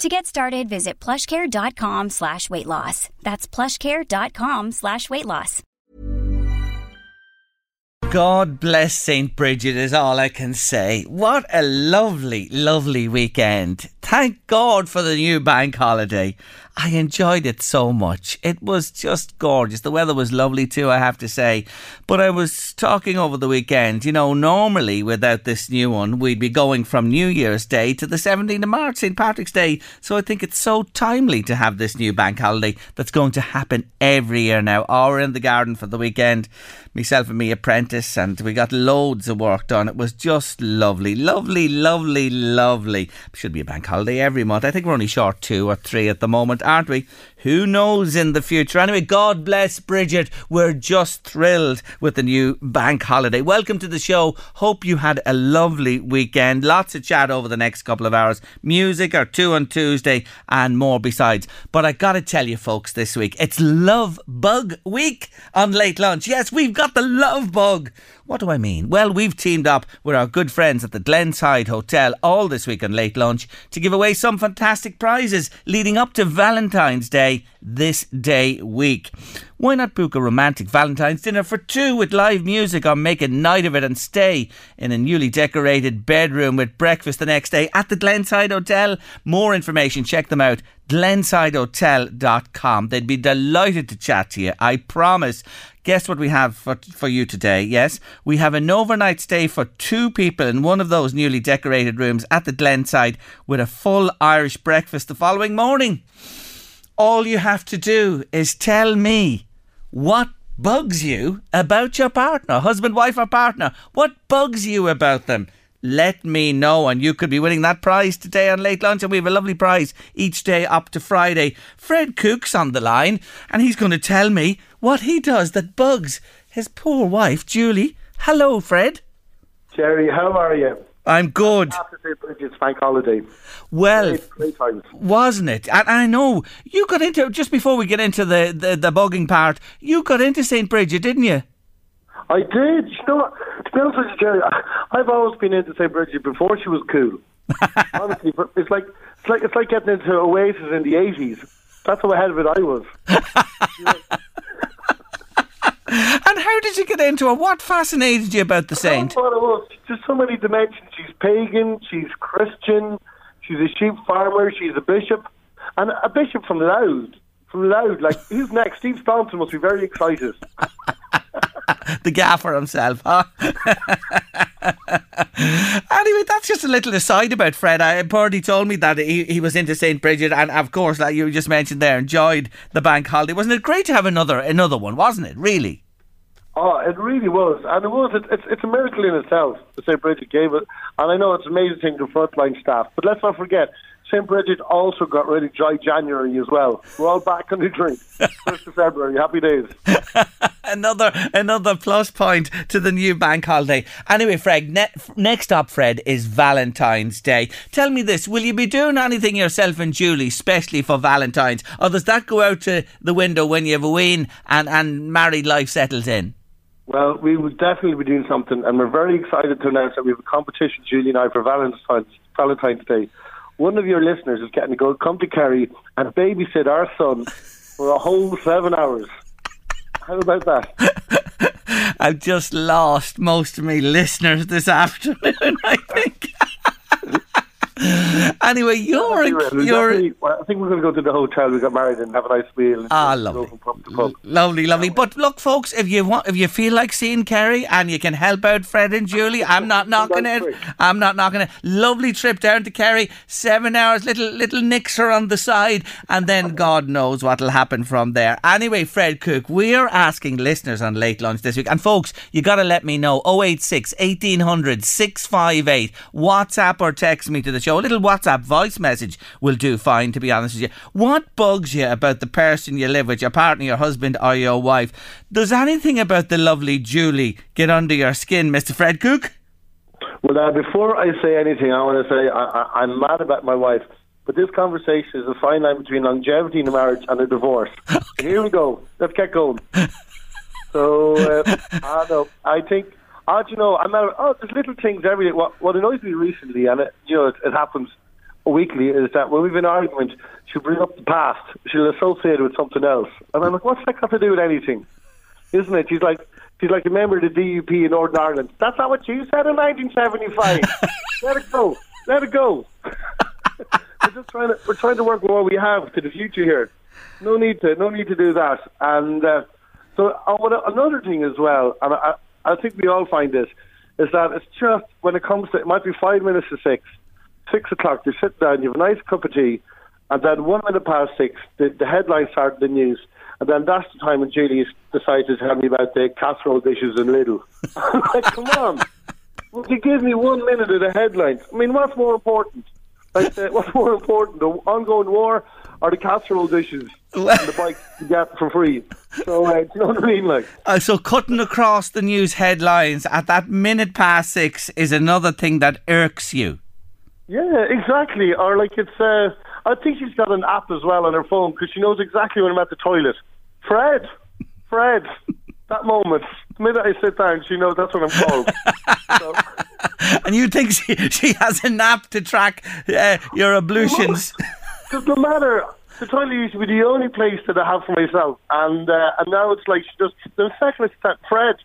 To get started, visit plushcare.com slash weight loss. That's plushcare.com slash weight loss. God bless St. Bridget is all I can say. What a lovely, lovely weekend. Thank God for the new bank holiday. I enjoyed it so much. It was just gorgeous. The weather was lovely too, I have to say. But I was talking over the weekend, you know, normally without this new one, we'd be going from New Year's Day to the 17th of March, St. Patrick's Day. So I think it's so timely to have this new bank holiday that's going to happen every year now. Hour in the garden for the weekend. Myself and me apprentice, and we got loads of work done. It was just lovely, lovely, lovely, lovely. Should be a bank holiday every month. I think we're only short two or three at the moment, aren't we? Who knows in the future? Anyway, God bless Bridget. We're just thrilled with the new bank holiday. Welcome to the show. Hope you had a lovely weekend. Lots of chat over the next couple of hours. Music or two on Tuesday and more besides. But I gotta tell you, folks, this week it's Love Bug Week on Late Lunch. Yes, we've got the love bug. What do I mean? Well, we've teamed up with our good friends at the Glenside Hotel all this week on Late Lunch to give away some fantastic prizes leading up to Valentine's Day this day week. Why not book a romantic Valentine's dinner for two with live music or make a night of it and stay in a newly decorated bedroom with breakfast the next day at the Glenside Hotel? More information, check them out glensidehotel.com. They'd be delighted to chat to you, I promise. Guess what we have for, for you today? Yes, we have an overnight stay for two people in one of those newly decorated rooms at the Glenside with a full Irish breakfast the following morning. All you have to do is tell me what bugs you about your partner, husband, wife, or partner. What bugs you about them? let me know. And you could be winning that prize today on Late Lunch. And we have a lovely prize each day up to Friday. Fred Cooke's on the line, and he's going to tell me what he does that bugs his poor wife, Julie. Hello, Fred. Jerry, how are you? I'm good. St. Bridget's bank holiday. Well, Great, great wasn't it? And I know you got into just before we get into the, the, the bugging part. You got into St. Bridget, didn't you? I did. You know? To be honest with you, Jerry, I've always been into St. Bridget before she was cool. Honestly, but it's like it's like it's like getting into Oasis in the eighties. That's how ahead of it I was. And how did you get into her? What fascinated you about the saint? I thought it was just so many dimensions. She's pagan, she's Christian, she's a sheep farmer, she's a bishop, and a bishop from Louth. From Louth, like who's next? Steve Staunton must be very excited. the gaffer himself, huh? anyway, that's just a little aside about Fred. I, Purdy told me that he, he was into St. Bridget, and of course, like you just mentioned there, enjoyed the bank holiday. Wasn't it great to have another another one, wasn't it, really? Oh, it really was, and it was. It, it's it's a miracle in itself. The St. Bridget gave it, and I know it's amazing thing to frontline staff. But let's not forget, St. Bridget also got rid of dry January as well. We're all back on the drink. First of February, happy days. another another plus point to the new bank holiday. Anyway, Fred, ne- next up, Fred, is Valentine's Day. Tell me this: Will you be doing anything yourself and Julie, especially for Valentine's, or does that go out to the window when you have a wean and and married life settles in? Well, we will definitely be doing something, and we're very excited to announce that we have a competition, Julie and I, for Valentine's Valentine's Day. One of your listeners is getting to go come to Kerry and babysit our son for a whole seven hours. How about that? I've just lost most of my listeners this afternoon, I think. Anyway, you're a, you're well, I think we're going to go to the hotel. We got married and have a nice meal. and Ah, lovely. from pub to pub. lovely, lovely. But look, folks, if you want, if you feel like seeing Kerry and you can help out Fred and Julie, I'm not knocking it. I'm not knocking it. Lovely trip down to Kerry, seven hours, little little nixer on the side, and then God knows what'll happen from there. Anyway, Fred Cooke, we're asking listeners on late lunch this week, and folks, you got to let me know 086 1800 658. WhatsApp or text me to the show. A little WhatsApp voice message will do fine, to be honest with you. What bugs you about the person you live with, your partner, your husband, or your wife? Does anything about the lovely Julie get under your skin, Mr. Fred Cooke? Well, now, before I say anything, I want to say I, I, I'm mad about my wife. But this conversation is a fine line between longevity in a marriage and a divorce. Here we go. Let's get going. So, uh, I don't know. I think, oh, do you know, I'm out, oh, there's little things every day. What, what annoys me recently, and it, you know, it, it happens weekly, is that when we've an argument, she'll bring up the past. She'll associate it with something else. And I'm like, what's that got to do with anything? Isn't it? She's like, she's like a member of the DUP in Northern Ireland. That's not what you said in 1975. Let it go. Let it go. we're just trying to we're trying to work with what we have to the future here. No need to no need to do that. And uh, so uh, another thing as well, and I, I think we all find this, is that it's just when it comes to it might be five minutes to six, six o'clock. You sit down, you have a nice cup of tea, and then one minute past six, the, the headlines start the news. And then that's the time when Julie decides to tell me about the casserole dishes in Lidl. I'm like, come on. Would you give me one minute of the headlines? I mean, what's more important? Like, uh, what's more important, the ongoing war or the casserole dishes and the bike you get for free? So, uh, do you know what I mean? Like, Uh, so cutting across the news headlines at that minute past six is another thing that irks you. yeah, exactly. Or like it's, uh, I think she's got an app as well on her phone because she knows exactly when I'm at the toilet. Fred, Fred, that moment, the minute I sit down, she knows that's what I'm called. so, And you think she, she has an app to track uh, your ablutions. Because no matter, the toilet used to be the only place that I have for myself, and uh, and now it's like she just the second it's that Fred,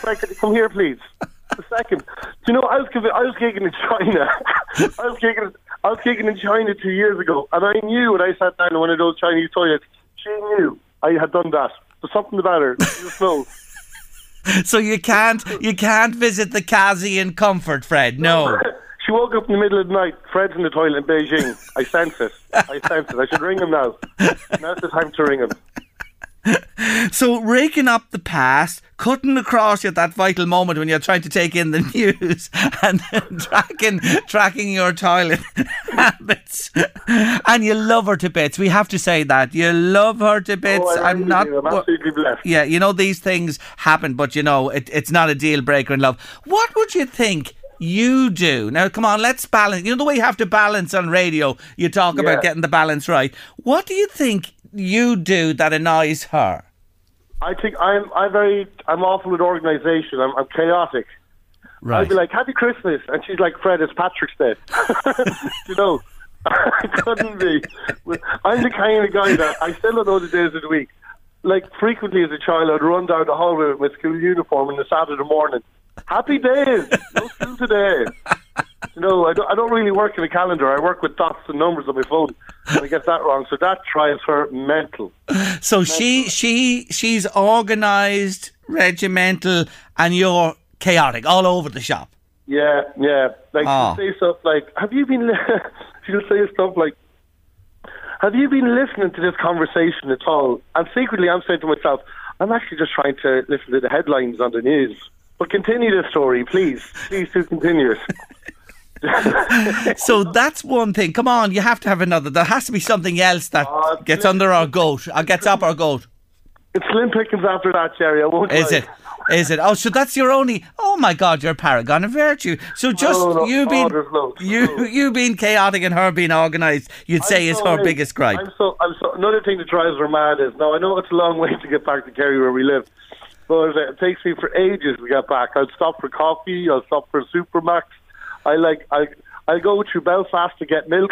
Fred, can you come here, please. The second, Do you know, I was I was gigging in China. I was gigging, I was gigging in China two years ago, and I knew when I sat down in one of those Chinese toilets, she knew I had done that. There's something about her. She just knows. So you can't you can't visit the Kazi in comfort, Fred. No. She woke up in the middle of the night. Fred's in the toilet in Beijing. I sense it. I sense it. I should ring him now. Now's the time to ring him. So raking up the past, cutting across at that vital moment when you're trying to take in the news, and tracking tracking your toilet habits, and you love her to bits. We have to say that you love her to oh, bits. Oh, I'm really not. I'm absolutely blessed. Yeah, you know these things happen, but you know it, it's not a deal breaker in love. What would you think? You do now. Come on, let's balance. You know the way you have to balance on radio. You talk about getting the balance right. What do you think you do that annoys her? I think I'm I'm very I'm awful with organisation. I'm, I'm chaotic. Right. I'd be like, Happy Christmas. And she's like, Fred, it's Patrick's Day. you know, I couldn't be. I'm the kind of guy that I still don't know the days of the week. Like, frequently as a child, I'd run down the hallway with my school uniform on the Saturday morning. Happy days! No school today. You know, I don't, I don't really work in a calendar. I work with dots and numbers on my phone. And I get that wrong. So that drives her mental. So she she she's organised, regimental, and you're chaotic all over the shop. Yeah, yeah. Like she'll oh. say stuff like, "Have you been?" She'll say stuff like, "Have you been listening to this conversation at all?" And secretly, I'm saying to myself, "I'm actually just trying to listen to the headlines on the news." But continue the story, please. Please do continue it. So that's one thing. Come on, you have to have another. There has to be something else that Oh, gets under our goat, or gets up our goat. It's slim pickings after that, Jerry. I won't. Is lie. it? Is it? Oh, so that's your only. Oh my God, you're a paragon of virtue. So oh, just no, no. you Oh, being loads, you you being chaotic and her being organised, you'd I'm say is so her late. biggest gripe. I'm so, I'm so, another thing that drives her mad is now I know it's a long way to get back to Kerry where we live, but it takes me for ages to get back. I'll stop for coffee. I'll stop for Supermac's. I like I I go to Belfast to get milk.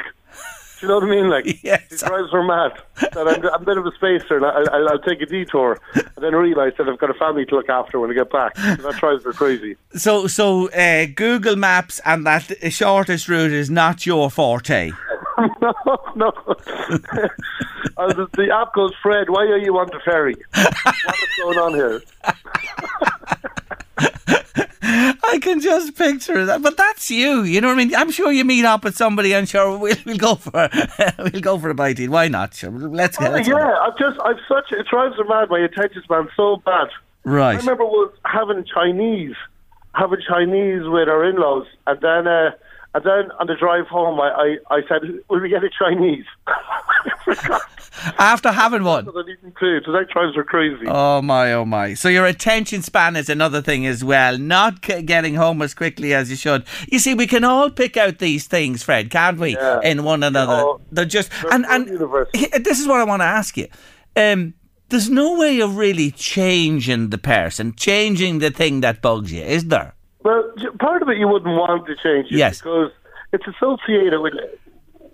Do you know what I mean? Like, Yes. it drives her mad. That I'm, I'm a bit of a spacer, and I, I'll, I'll take a detour, and then realise that I've got a family to look after when I get back. So that drives her crazy. So, so uh, Google Maps and that shortest route is not your forte. no, no. Uh, the, the app goes, Fred, why are you on the ferry? What is going on here? I can just picture that, but that's you. You know what I mean? I'm sure you meet up with somebody, and sure we'll, we'll go for we'll go for a bite. eat. Why not? Sure, let's get Oh, let's yeah, I've just, I've such, it drives me mad. My attention span's so bad. Right. I remember was having Chinese, having Chinese with our in-laws, and then, uh, and then on the drive home, I, I, I said, "Will we get a Chinese?" After having one. I didn't clue. So that drives her crazy. Oh my, oh my. So your attention span is another thing as well. Not c- getting home as quickly as you should. You see, we can all pick out these things, Fred, can't we? Yeah. In one another. Oh, They're just they're and and he- this is what I want to ask you. Um, there's no way of really changing the person, changing the thing that bugs you, is there? Well, part of it you wouldn't want to change it Yes. because it's associated with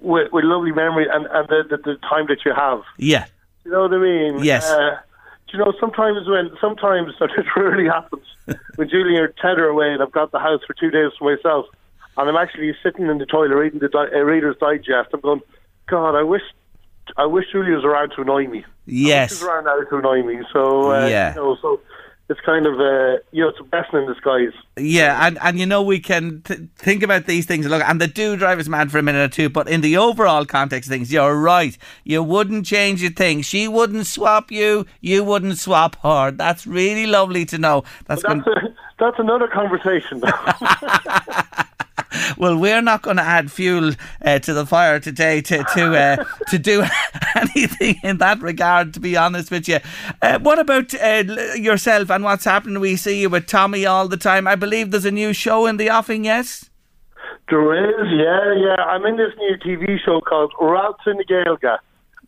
with, with lovely memory and, and the, the, the time that you have. Yeah. You know what I mean? Yes. Uh, you know, sometimes when, sometimes, and it rarely happens, when Julie or Ted are away and I've got the house for two days for myself, and I'm actually sitting in the toilet reading the di- uh, Reader's Digest, I'm going, God, I wish, I wish Julie was around to annoy me. Yes. She's around now to annoy me. So, uh, Yeah. you know, so it's kind of, uh, you know, it's a blessing in disguise. Yeah, and, and you know we can th- think about these things. Look, and they do drive us mad for a minute or two, but in the overall context of things, you're right. You wouldn't change a thing. She wouldn't swap you. You wouldn't swap her. That's really lovely to know. That's, That's, a, that's another conversation. well. We're not going to add fuel uh, to the fire today to to uh, to do anything in that regard. To be honest with you, uh, what about uh, yourself and what's happening? We see you with Tommy all the time. I believe there's a new show in the offing. Yes. There is, yeah, yeah. I'm in this new TV show called Routes in the Gaelga,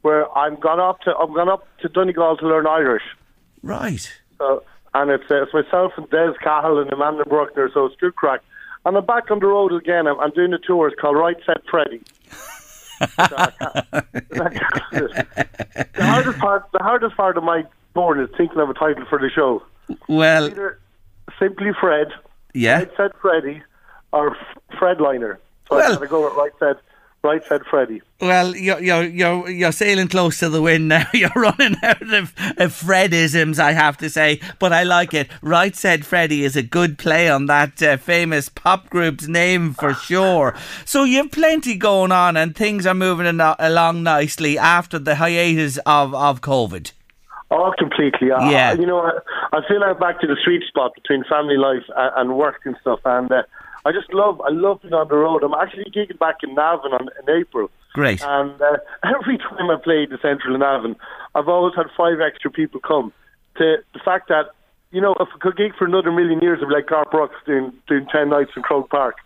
where I'm gone up to I'm gone up to Donegal to learn Irish. Right. So, and it's, uh, it's myself and Des Cahill and Amanda Brunker, so it's good crack. And I'm back on the road again. I'm, I'm doing a tour. It's called Right Said Freddy. The hardest part, the hardest part of my board is thinking of a title for the show. Well, Either simply Fred, yeah. Right Said Freddy, or Fredliner. So Well- I gotta go with Right Said, Right Said Freddy. Well, you're you're you're you're sailing close to the wind now. You're running out of, of Fredisms, I have to say, but I like it. Right said Freddie is a good play on that uh, famous pop group's name for sure. So you've plenty going on, and things are moving along nicely after the hiatus of of COVID. Oh, completely. I- Yeah. I, you know, I, I feel I'm back to the sweet spot between family life and, and work and stuff, and uh, I just love, I love being on the road. I'm actually gigging back in Navan on, in April. Great. And uh, every time I played the Central in Navan, I've always had five extra people come. To the fact that, you know, if I could gig for another million years, I'd be like Garth Brooks doing, doing 10 nights in Croke Park.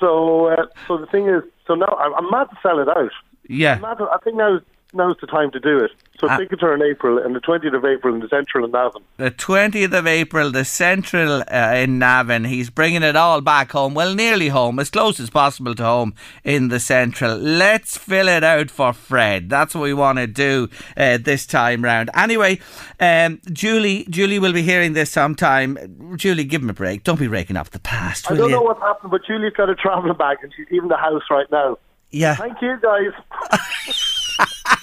So, uh, so the thing is, so now I'm, I'm mad to sell it out. Yeah. I'm mad to- I think now now's the time to do it. So Ah. tickets are in April, and the 20th of April in the Central in Navan. The 20th of April, the Central uh, in Navan. He's bringing it all back home. Well, nearly home, as close as possible to home in the Central. Let's fill it out for Fred. That's what we want to do uh, this time round. Anyway, um, Julie, Julie will be hearing this sometime. Julie, give him a break. Don't be raking up the past, I don't you? know what's happened, but Julie's got a travelling bag, and she's leaving the house right now. yeah. Thank you, guys.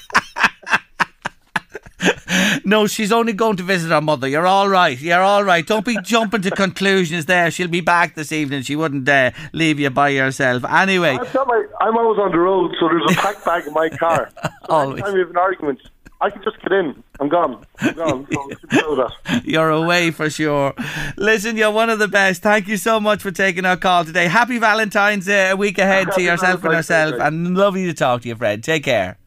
No, she's only going to visit her mother. You're all right. You're all right. Don't be jumping to conclusions there. She'll be back this evening. She wouldn't uh, leave you by yourself. Anyway. My, I'm always on the road, so there's a packed bag in my car. So Always. anytime we have an argument, I can just get in. I'm gone. I'm gone. So you can know that. You're away for sure. Listen, you're one of the best. Thank you so much for taking our call today. Happy Valentine's uh, a week ahead to yourself and Valentine's Day, herself, guys. and lovely to talk to you, Fred. Take care.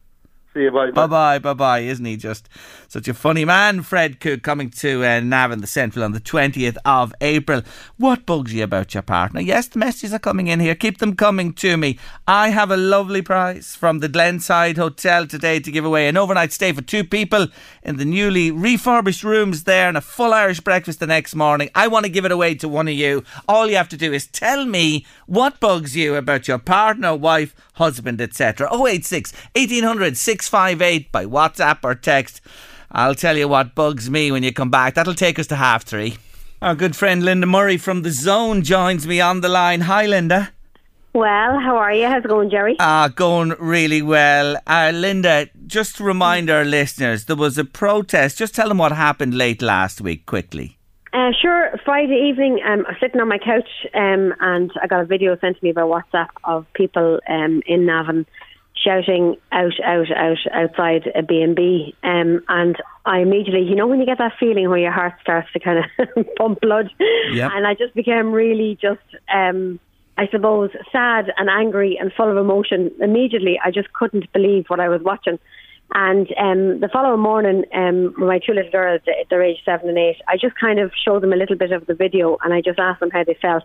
See you. Bye. Bye bye, bye bye. Isn't he just Such a funny man, Fred Cooke, coming to uh, Navan, the Central, on the 20th of April. What bugs you about your partner? Yes, the messages are coming in here. Keep them coming to me. I have a lovely prize from the Glenside Hotel today to give away an overnight stay for two people in the newly refurbished rooms there and a full Irish breakfast the next morning. I want to give it away to one of you. All you have to do is tell me what bugs you about your partner, wife, husband, etc. 086 1800 658 by WhatsApp or text. I'll tell you what bugs me when you come back. That'll take us to half three. Our good friend Linda Murray from The Zone joins me on the line. Hi, Linda. Well, how are you? How's it going, Jerry? Ah, going really well. Uh, Linda, just to remind our listeners, there was a protest. Just tell them what happened late last week, quickly. Uh, sure. Friday evening, um, I was sitting on my couch um, and I got a video sent to me by WhatsApp of people um, in Navan shouting out, out, out outside a B&B. Um, and I immediately, you know, when you get that feeling where your heart starts to kind of pump blood. Yep. And I just became really just, um, I suppose, sad and angry and full of emotion. Immediately, I just couldn't believe what I was watching. And um, the following morning, um, my two little girls, they're age seven and eight, I just kind of showed them a little bit of the video and I just asked them how they felt.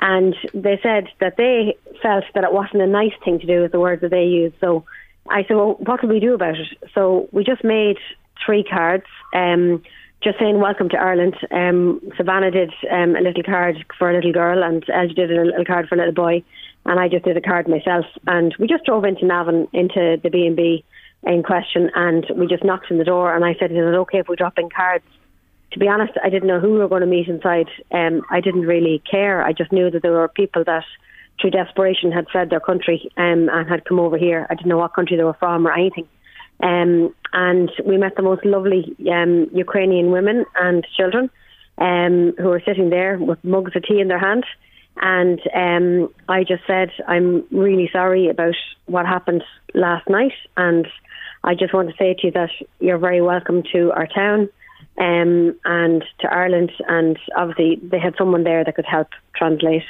And they said that they felt that it wasn't a nice thing to do, is the words that they used. So I said, well, what can we do about it? So we just made three cards, um, just saying welcome to Ireland. Um, Savannah did um, a little card for a little girl, and Elge did a little card for a little boy, and I just did a card myself. And we just drove into Navan, into the B&B in question, and we just knocked on the door, and I said, is it okay if we drop in cards? to be honest, I didn't know who we were going to meet inside. Um, I didn't really care. I just knew that there were people that, through desperation, had fled their country um, and had come over here. I didn't know what country they were from or anything. Um, and we met the most lovely um, Ukrainian women and children um, who were sitting there with mugs of tea in their hand. And um, I just said, I'm really sorry about what happened last night. And I just want to say to you that you're very welcome to our town um, and to Ireland. And obviously, they had someone there that could help translate.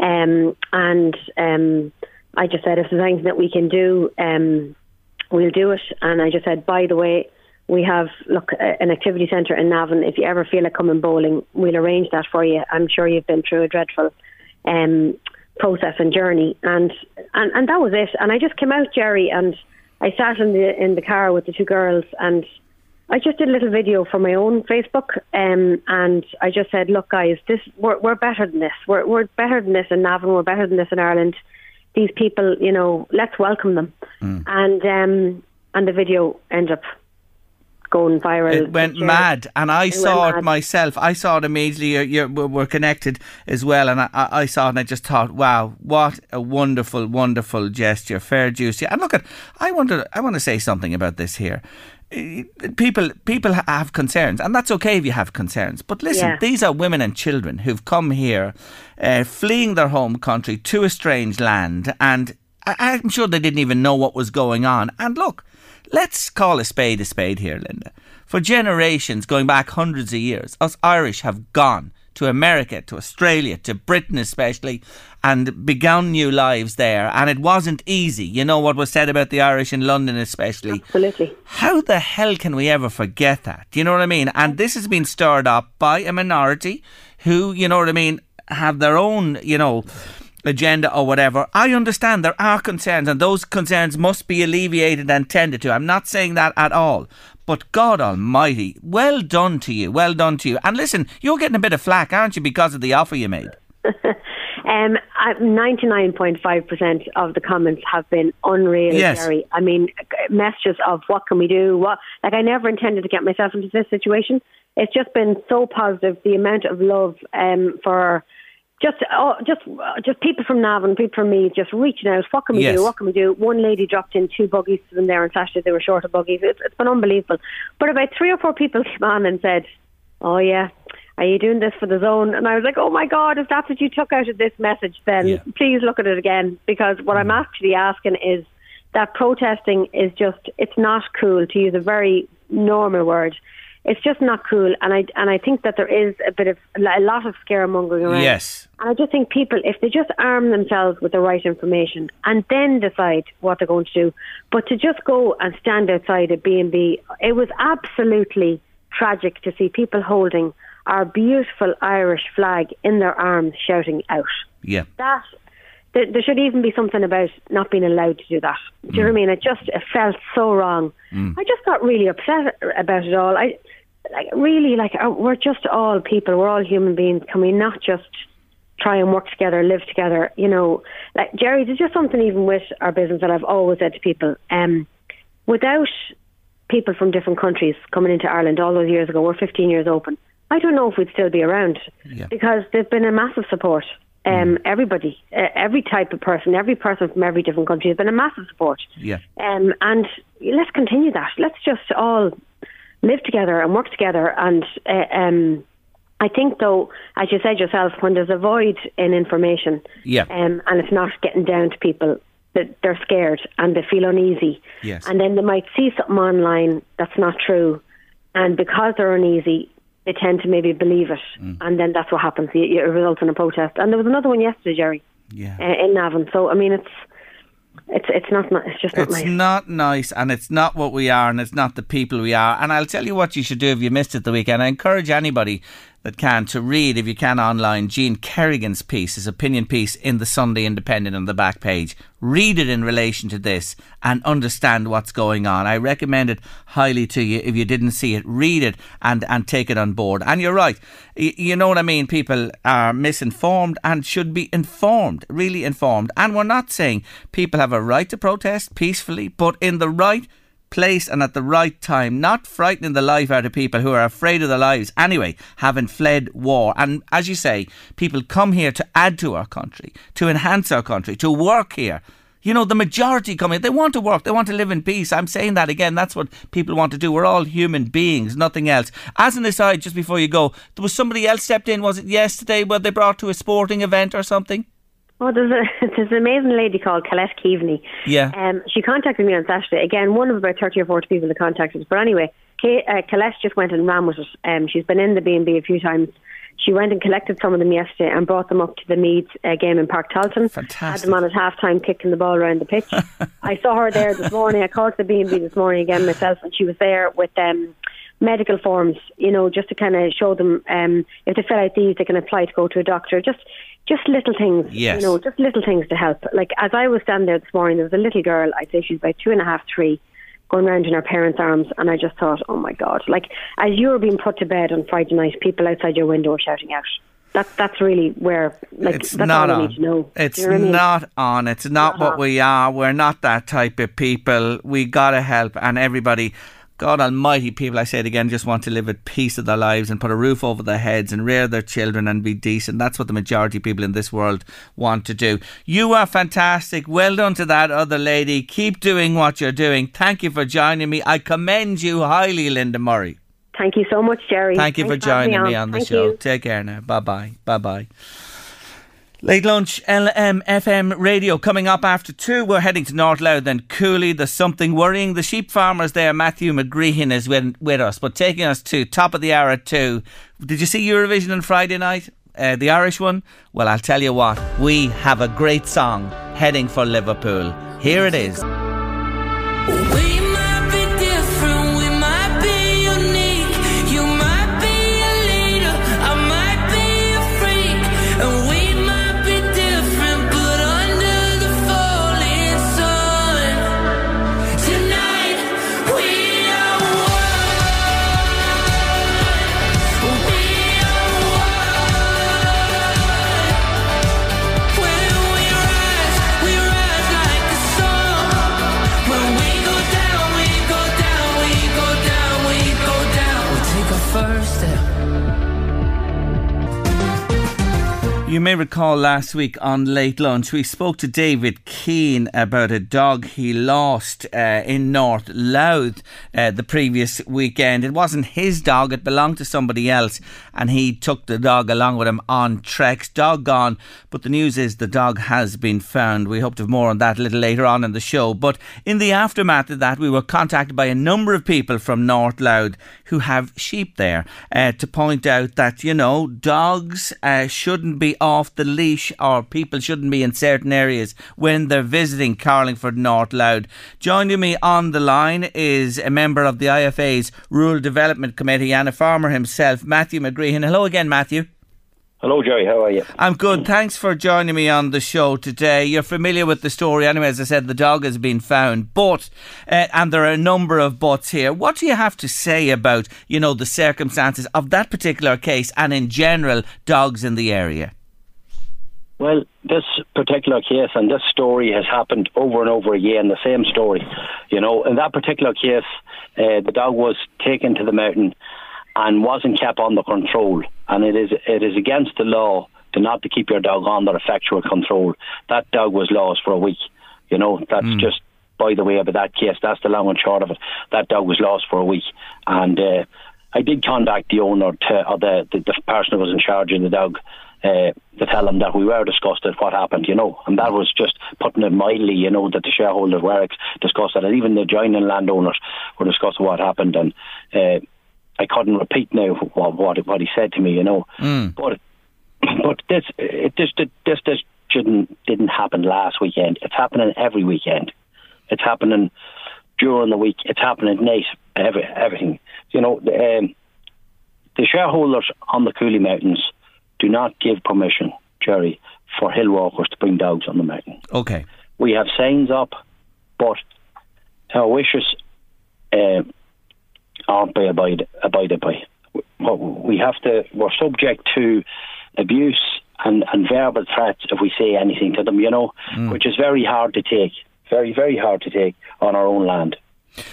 Um, and um, I just said, if there's anything that we can do, um, we'll do it. And I just said, by the way, we have look an activity centre in Navan. If you ever feel like coming bowling, we'll arrange that for you. I'm sure you've been through a dreadful um, process and journey, and, and and that was it. And I just came out, Jerry, and I sat in the in the car with the two girls, and I just did a little video for my own Facebook, um, and I just said, "Look, guys, this we're, we're better than this. We're we're better than this in Navan. We're better than this in Ireland. These people, you know, let's welcome them." Mm. And um, and the video ended up going viral. It went Shared. mad, and I It saw it mad. myself. I saw it immediately. You're, you're, we're connected as well, and I, I I saw it, and I just thought, wow, what a wonderful, wonderful gesture. Fair juice. And look at. I wonder. I want to say something about this here. People, people have concerns, and that's okay if you have concerns. But listen, Yeah. these are women and children who've come here, uh, fleeing their home country to a strange land, and I- I'm sure they didn't even know what was going on. And look, let's call a spade a spade here, Linda. For generations, going back hundreds of years, us Irish have gone to America, to Australia, to Britain especially, and begun new lives there. And it wasn't easy. You know what was said about the Irish in London, especially. Absolutely. How the hell can we ever forget that? Do you know what I mean? And this has been stirred up by a minority who, you know what I mean, have their own, you know, agenda or whatever. I understand there are concerns and those concerns must be alleviated and tended to. I'm not saying that at all. But God Almighty, well done to you, well done to you. And listen, you're getting a bit of flack, aren't you, because of the offer you made? Um, ninety nine point five percent of the comments have been unreal, Yes. Jerry. I mean, messages of what can we do? What like I never intended to get myself into this situation. It's just been so positive. The amount of love um, for just oh, just just people from Navan, people from me, just reaching out. What can we Yes. do? What can we do? One lady dropped in two buggies to them there on Saturday. They were short of buggies. It's, it's been unbelievable. But about three or four people came on and said, "Oh yeah." Are you doing this for the zone? And I was like, oh my God, if that's what you took out of this message, then Yeah. please look at it again. Because what I'm mm. actually asking is that protesting is just, it's not cool to use a very normal word. it's just not cool. And I and I think that there is a bit of a lot of scaremongering around. Yes. And I just think people, if they just arm themselves with the right information and then decide what they're going to do, but to just go and stand outside a B&B, it was absolutely tragic to see people holding our beautiful Irish flag in their arms, shouting out. Yeah. That there, there should even be something about not being allowed to do that. Do you know what I mean? It just it felt so wrong. I just got really upset about it all. I like really like uh, we're just all people. We're all human beings. Can we not just try and work together, live together? You know, like Jerry, there's just something even with our business that I've always said to people. Um, without people from different countries coming into Ireland all those years ago, we're 15 years open. I don't know if we'd still be around Yeah. because there's been a massive support. Um, Everybody, uh, every type of person, every person from every different country has been a massive support. Yeah. Um, and let's continue that. Let's just all live together and work together. And uh, um, I think, though, as you said yourself, when there's a void in information, Yeah. um, and it's not getting down to people, that they're scared and they feel uneasy. Yes. And then they might see something online that's not true, and because they're uneasy, they tend to maybe believe it, Mm. and then that's what happens. It, it results in a protest. And there was another one yesterday, Jerry, Yeah. uh, in Navan. So I mean, it's it's it's not it's just not It's nice. not nice, and it's not what we are, and it's not the people we are. And I'll tell you what you should do if you missed it the weekend. I encourage anybody that can to read, if you can, online. Gene Kerrigan's piece, his opinion piece in the Sunday Independent on the back page. Read it in relation to this and understand what's going on. I recommend it highly to you. If you didn't see it, read it and and take it on board. And you're right. Y- You know what I mean? People are misinformed and should be informed, really informed. And we're not saying people have a right to protest peacefully, but in the right place and at the right time, not frightening the life out of people who are afraid of their lives anyway, having fled war. And as you say, people come here to add to our country, to enhance our country, to work here. You know, the majority come here, they want to work, they want to live in peace. I'm saying that again, that's what people want to do. We're all human beings, nothing else. As an aside, just before you go, there was somebody else stepped in, was it yesterday, where they brought to a sporting event or something? Oh, there's a there's an amazing lady called Colette Keaveney. Yeah. Um, she contacted me on Saturday. Again, one of about thirty or forty people that contacted us. But anyway, Kate, uh, Colette just went and ran with it. Um, she's been in the B and B a few times. She went and collected some of them yesterday and brought them up to the Meath's uh, game in Páirc Tailteann. Fantastic. Had them on at half time, kicking the ball around the pitch. I saw her there this morning. I called the B and B this morning again myself, and she was there with um, medical forms. You know, just to kind of show them um, if they fill out these, they can apply to go to a doctor. Just just little things. Yes. You know, just little things to help. Like as I was standing there this morning, there was a little girl. I'd say she's about two and a half, three, going round in her parents' arms, and I just thought, oh my god! Like as you were being put to bed on Friday night, people outside your window were shouting out. That that's really where like it's that's not all on. need to know. It's you know I mean? not on. It's not, what we are. We're not that type of people. We gotta help, and everybody. God Almighty, people, I say it again, just want to live at peace of their lives and put a roof over their heads and rear their children and be decent. That's what the majority of people in this world want to do. You are fantastic. Well done to that other lady. Keep doing what you're doing. Thank you for joining me. I commend you highly, Linda Murray. Thank you so much, Jerry. Thank you Thanks for joining me on the Thank show. you. Take care now. Bye bye. Bye bye. Late lunch, LMFM radio coming up after two. We're heading to North Louth, then Cooley. There's something worrying. The sheep farmers there, Matthew McGreehan, is with, with us, but taking us to top of the hour at two. Did you see Eurovision on Friday night? Uh, the Irish one? Well, I'll tell you what. We have a great song heading for Liverpool. Here it is. May recall last week on Late Lunch, we spoke to David Keane about a dog he lost uh, in North Louth uh, the previous weekend. It wasn't his dog, it belonged to somebody else, and he took the dog along with him on treks. Dog gone, but the news is the dog has been found. We hope to have more on that a little later on in the show. But in the aftermath of that, we were contacted by a number of people from North Louth who have sheep there uh, to point out that, you know, dogs uh, shouldn't be off the leash or people shouldn't be in certain areas when they're visiting Carlingford North Louth. Joining me on the line is a member of the IFA's Rural Development Committee and a farmer himself, Matthew McGreehan. Hello again, Matthew. Hello, Jerry. How are you? I'm good. Thanks for joining me on the show today. You're familiar with the story anyway. As I said, the dog has been found, but uh, and there are a number of buts here. What do you have to say about you know the circumstances of that particular case and in general dogs in the area? Well, this particular case and this story has happened over and over again. The same story, you know. In that particular case, uh, the dog was taken to the mountain and wasn't kept under control, and it is it is against the law to not to keep your dog under effectual control. That dog was lost for a week. You know, that's just by the way about that case. That's the long and short of it. That dog was lost for a week, and uh, I did contact the owner to, or the, the the person who was in charge of the dog. Uh, to tell them that we were disgusted what happened, you know, and that was just putting it mildly, you know, that the shareholders were disgusted, and even the joining landowners were discussing what happened, and uh, I couldn't repeat now what, what what he said to me, you know, but but this it just this this shouldn't didn't happen last weekend. It's happening every weekend. It's happening during the week. It's happening at night. Every, everything. You know, um, the shareholders on the Cooley Mountains do not give permission, Jerry, for hill walkers to bring dogs on the mountain. Okay. We have signs up, but our wishes uh, aren't by abide, abided by. We have to. We're subject to abuse and, and verbal threats if we say anything to them. You know, which is very hard to take. Very very hard to take on our own land.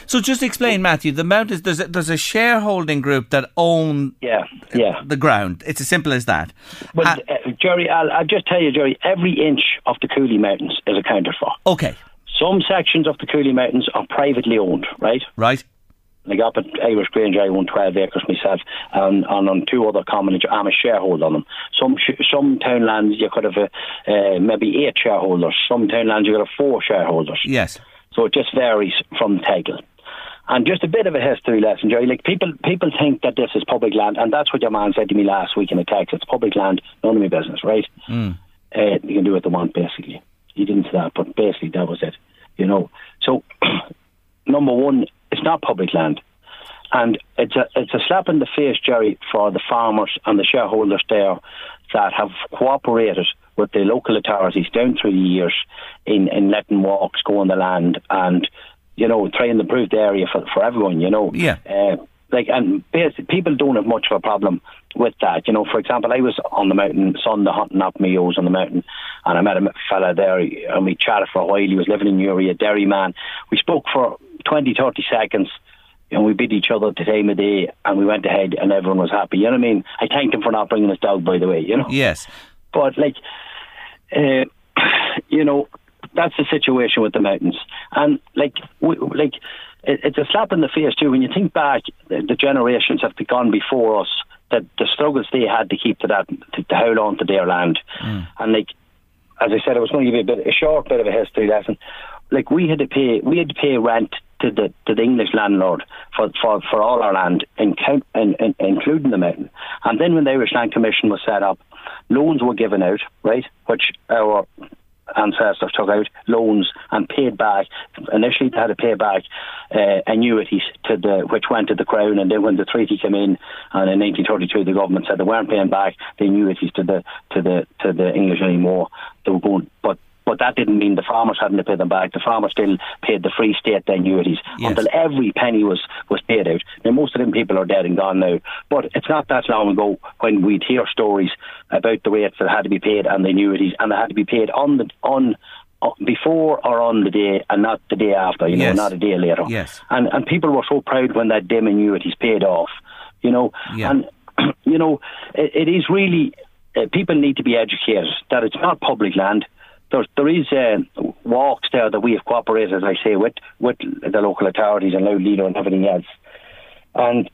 So just explain, Matthew. The mountains there's a, there's a shareholding group that own Yeah, yeah. the ground. It's as simple as that. But Ah, uh, Jerry, I'll, I'll just tell you, Jerry. Every inch of the Cooley Mountains is accounted for. okay. Some sections of the Cooley Mountains are privately owned, right? Right. Like up at Irish Grange, I own 12 acres myself, and, and on two other common, I'm a shareholder on them. Some sh- some townlands you could have uh, uh, maybe eight shareholders. Some townlands you could have four shareholders. Yes. So it just varies from the title. And just a bit of a history lesson, Jerry. Like people, people think that this is public land, and that's what your man said to me last week in a text. It's public land, none of my business, right? Uh, you can do what they want, basically. He didn't say that, but basically that was it. You know. So, number one, it's not public land, and it's a it's a slap in the face, Jerry, for the farmers and the shareholders there that have cooperated with the local authorities down through the years in in letting walks go on the land and you know trying to improve the area for for everyone. You know. Yeah. Uh, like and basically, people don't have much of a problem with that. You know, for example, I was on the mountain Sunday hunting up meals on the mountain, and I met a fella there, and we chatted for a while. He was living in Uri, a dairy man. We spoke for 20, 30 seconds, and we beat each other at the time of day, and we went ahead, and everyone was happy. You know what I mean? I thanked him for not bringing his dog, by the way. You know. Yes. But like, uh, you know, that's the situation with the mountains, and like, we, like, it, it's a slap in the face too when you think back. The, the generations have gone before us. That the struggles they had to keep to that, to, to hold on to their land, and like, as I said, I was going to give you a bit, a short bit of a history lesson. Like we had to pay, we had to pay rent to the to the English landlord for for, for all our land, in, in, in, including the mountain. And then when the Irish Land Commission was set up, loans were given out, right, which our ancestors took out loans and paid back. Initially, they had to pay back uh, annuities to the which went to the crown, and then when the treaty came in, and in 1932, the government said they weren't paying back the annuities to the to the to the English anymore. They were going, but. But that didn't mean the farmers hadn't to pay them back. The farmers still paid the Free State the annuities Yes. until every penny was, was paid out. Now, most of them people are dead and gone now. But it's not that long ago when we'd hear stories about the rates that had to be paid and the annuities, and they had to be paid on the on uh, before or on the day, and not the day after. You Yes. know, not a day later. Yes. And and people were so proud when that dim annuities paid off. You know, Yeah. and you know, it, it is really uh, people need to be educated that it's not public land. There's, there is uh, walks there that we have cooperated, as I say, with with the local authorities and Louth Lido and everything else. And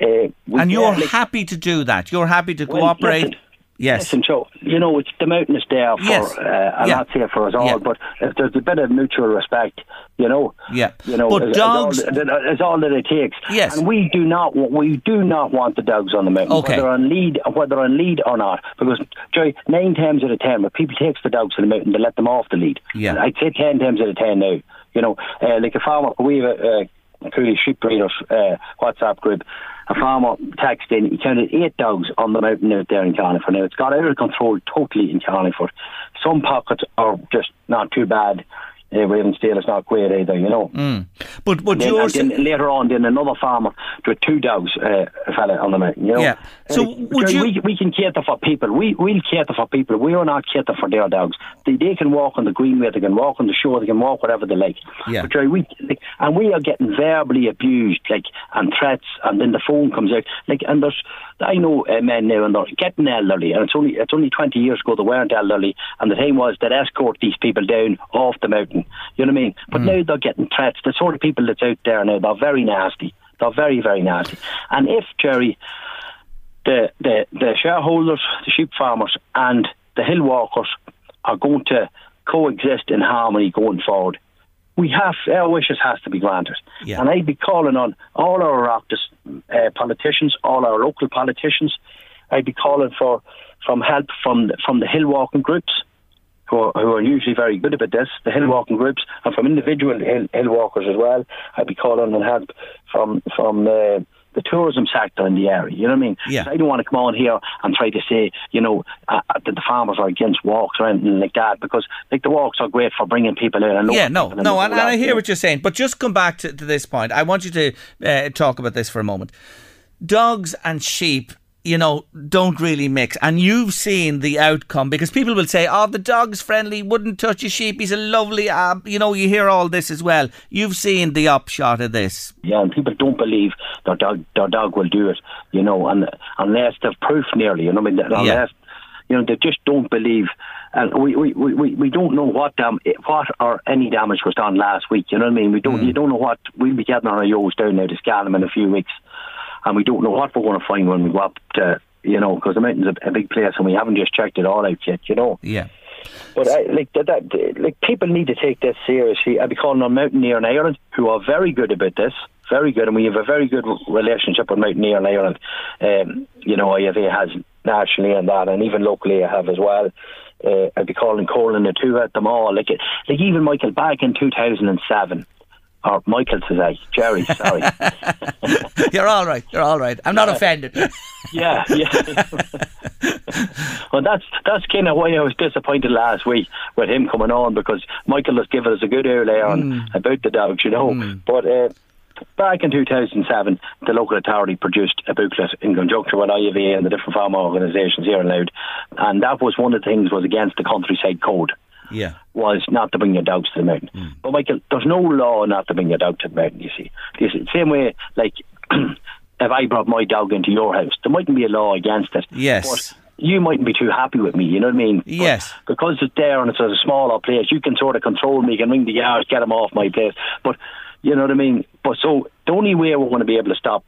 uh, And you're happy to do that. You're happy to well, cooperate. listen, yes. Listen, so you know, it's the mountain is there for. Yes. Uh, I'll Yeah. not say for us all, Yeah. but if there's a bit of mutual respect, you know. Yeah. You know, But is- is dogs- all, is all that it takes. Yes. And we do not, we do not want the dogs on the mountain, Okay. whether on lead, whether on lead or not, because Joey, nine times out of ten, when people takes the dogs to the mountain, they let them off the lead. Yeah. And I'd say ten times out of ten now. You know, uh, like a farmer, we have a, a Cooley sheep breeders uh, WhatsApp group. A farmer texted in, he counted eight dogs on the mountain out there in Carlingford. Now, it's got out of control totally in Carlingford. Some pockets are just not too bad. Uh, Ravensdale is not great either, you know. But but Then, you're then later on, then another farmer with two dogs, uh, a fella on the mountain. You know, Yeah. So Uh, would you- We, we can cater for people. We we'll cater for people. We are not cater for their dogs. They, they can walk on the greenway. They can walk on the shore. They can walk whatever they like. Yeah. But Jerry, we like, and we are getting verbally abused, like and threats, and then the phone comes out. Like and there's I know uh, men now and they're getting elderly, and it's only it's only twenty years ago they weren't elderly, and the thing was that escort these people down off the mountain. You know what I mean? But now they're getting threats. The sort of people that's out there now, they're very nasty. They're very very nasty. And if Jerry, the the the shareholders, the sheep farmers, and the hill walkers are going to coexist in harmony going forward. We have our wishes has to be granted, Yeah. and I'd be calling on all our Oireachtas, uh, politicians, all our local politicians. I'd be calling for from help from the, from the hill walking groups, who are, who are usually very good about this, the hill walking groups, and from individual hill, hill walkers as well. I'd be calling on help from from uh, the tourism sector in the area. You know what I mean? Yeah. I don't want to come on here and try to say, you know, uh, uh, that the farmers are against walks or anything like that, because like the walks are great for bringing people in. And Yeah, no, no, and, and I hear what you're saying, but just come back to, to this point. I want you to uh, talk about this for a moment. Dogs and sheep, you know, don't really mix, and you've seen the outcome because people will say, "Oh, the dog's friendly, wouldn't touch a sheep. He's a lovely," uh, you know. You hear all this as well. You've seen the upshot of this. Yeah, and people don't believe their dog their dog will do it, you know, and unless they've proof nearly, you know, what I mean, unless you know they just don't believe. And we, we, we, we don't know what dam what or any damage was done last week. You know what I mean? We don't you don't know what we'll be getting on our O's down there to Scallum in a few weeks, and we don't know what we're going to find when we go up to you know because the mountain's a, a big place and we haven't just checked it all out yet. You know. Yeah. But I, like that, that, like people need to take this seriously. I'd be calling on Mountaineering Ireland, who are very good about this, very good, and we have a very good relationship with Mountaineering Ireland. Um, you know, IFA has nationally and that, and even locally I have as well. Uh, I'd be calling Colin the two at them all. Like, it- like even Michael back in two thousand and seven. Or Michael says I, Jerry, sorry. You're all right. You're all right. I'm not offended. Yeah, yeah. well, that's that's kind of why I was disappointed last week with him coming on because Michael has given us a good early on about the dogs, you know. But uh, back in 2007, the local authority produced a booklet in conjunction with IFA and the different farm organisations here in Louth, and that was one of the things was against the countryside code yeah. was not to bring your dogs to the mountain. Hmm. But Michael, there's no law not to bring your dog to the mountain. You see, You see, same way like if I brought my dog into your house, there mightn't be a law against it. Yes. But you mightn't be too happy with me. You know what I mean? But Yes. because it's there and it's a smaller place, you can sort of control me. You can ring the guards, get them off my place. But you know what I mean. But so the only way we're going to be able to stop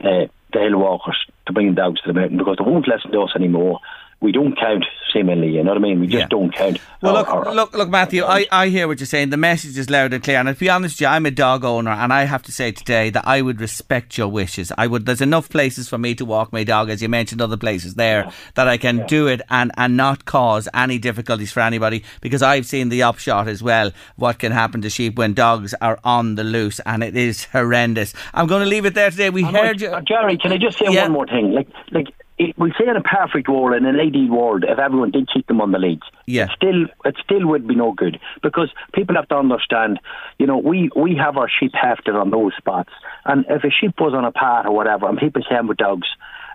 uh, the hill walkers to bring dogs to the mountain because they won't listen to us anymore. We don't count seemingly, you know what I mean? We just Yeah. don't count. Well, Our- look, our- look, look, Matthew. I, I hear what you're saying. The message is loud and clear. And to be honest, with you, I'm a dog owner, and I have to say today that I would respect your wishes. I would. There's enough places for me to walk my dog, as you mentioned, other places there that I can do it and and not cause any difficulties for anybody. Because I've seen the upshot as well. What can happen to sheep when dogs are on the loose, and it is horrendous. I'm going to leave it there today. We And heard you. Jerry, can I just say Yeah. one more thing? Like, like it, we say in a perfect world, in an ideal world, if everyone did keep them on the leads, Yeah. it still, it still would be no good because people have to understand. You know, we we have our sheep hefted on those spots, and if a sheep was on a path or whatever, and people came with dogs.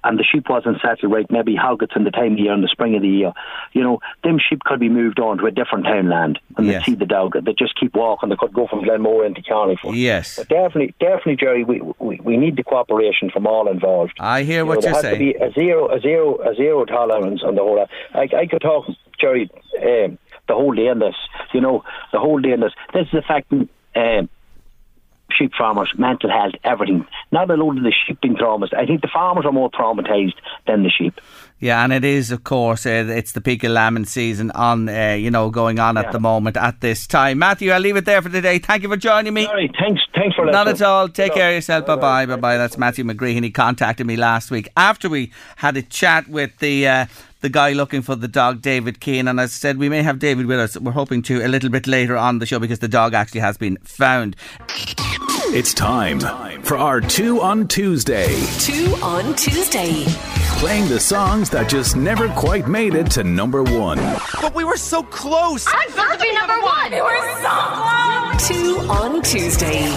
And the sheep wasn't settled right, maybe Hoggett's in the time of year in the spring of the year, you know, them sheep could be moved on to a different townland and Yes. they see the dog. They just keep walking. They could go from Glenmore into Carneyfoot. Yes. But definitely, definitely, Jerry, we, we we need the cooperation from all involved. I hear You what know, you're has to saying. be a zero, a zero, a zero tolerance on the whole. I, I could talk, Jerry, um, the whole day on this. You know, the whole day on this. This is affecting um, sheep farmers, mental health, everything. Not alone the sheep being traumatized. I think the farmers are more traumatized than the sheep. Yeah, and it is, of course, uh, it's the peak of lambing season on, uh, you know, going on at the moment at this time. Matthew, I'll leave it there for today. Thank you for joining me. Sorry, thanks, thanks for Not at all. Take Good care of yourself. Bye bye. Bye bye. That's Matthew McGreehan. He contacted me last week after we had a chat with the. Uh, the guy looking for the dog, David Keane, and as I said, we may have David with us. We're hoping to a little bit later on the show because the dog actually has been found. It's time for our Two on Tuesday, Two on Tuesday. Playing the songs that just never quite made it to number one. But we were so close. I'm supposed to be number one. We were so close. Two on Tuesday.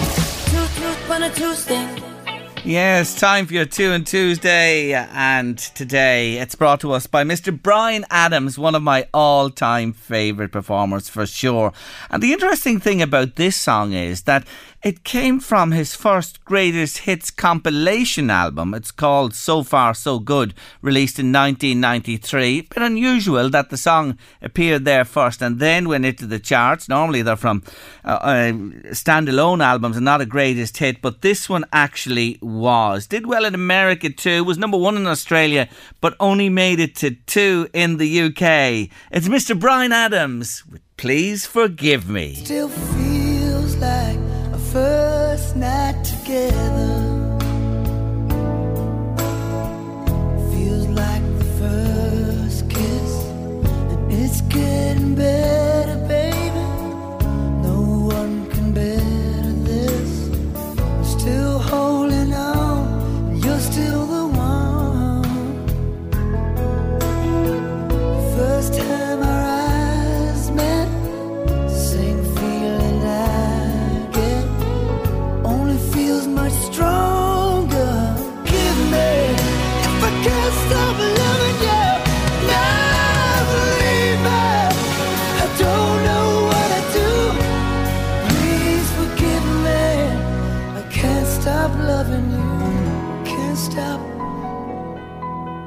Yes, time for your two and Tuesday, and today it's brought to us by Mr. Bryan Adams, one of my all-time favourite performers for sure. And the interesting thing about this song is that it came from his first greatest hits compilation album. It's called So Far So Good, released in 1993. Bit unusual that the song appeared there first and then went into the charts. Normally they're from uh, uh, standalone albums and not a greatest hit, but this one actually was. Did well in America too, was number one in Australia, but only made it to two in the UK. It's Mr. Bryan Adams Please Forgive Me. Still feels like first night together. Feels like the first kiss, and it's getting better, You never believe me I can't stop loving you. I don't know what I do please forgive me I can't stop loving you can't stop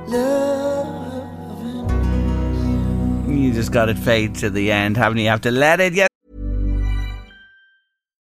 loving you You just got it fade to the end, haven't you? You have to let it. Yes.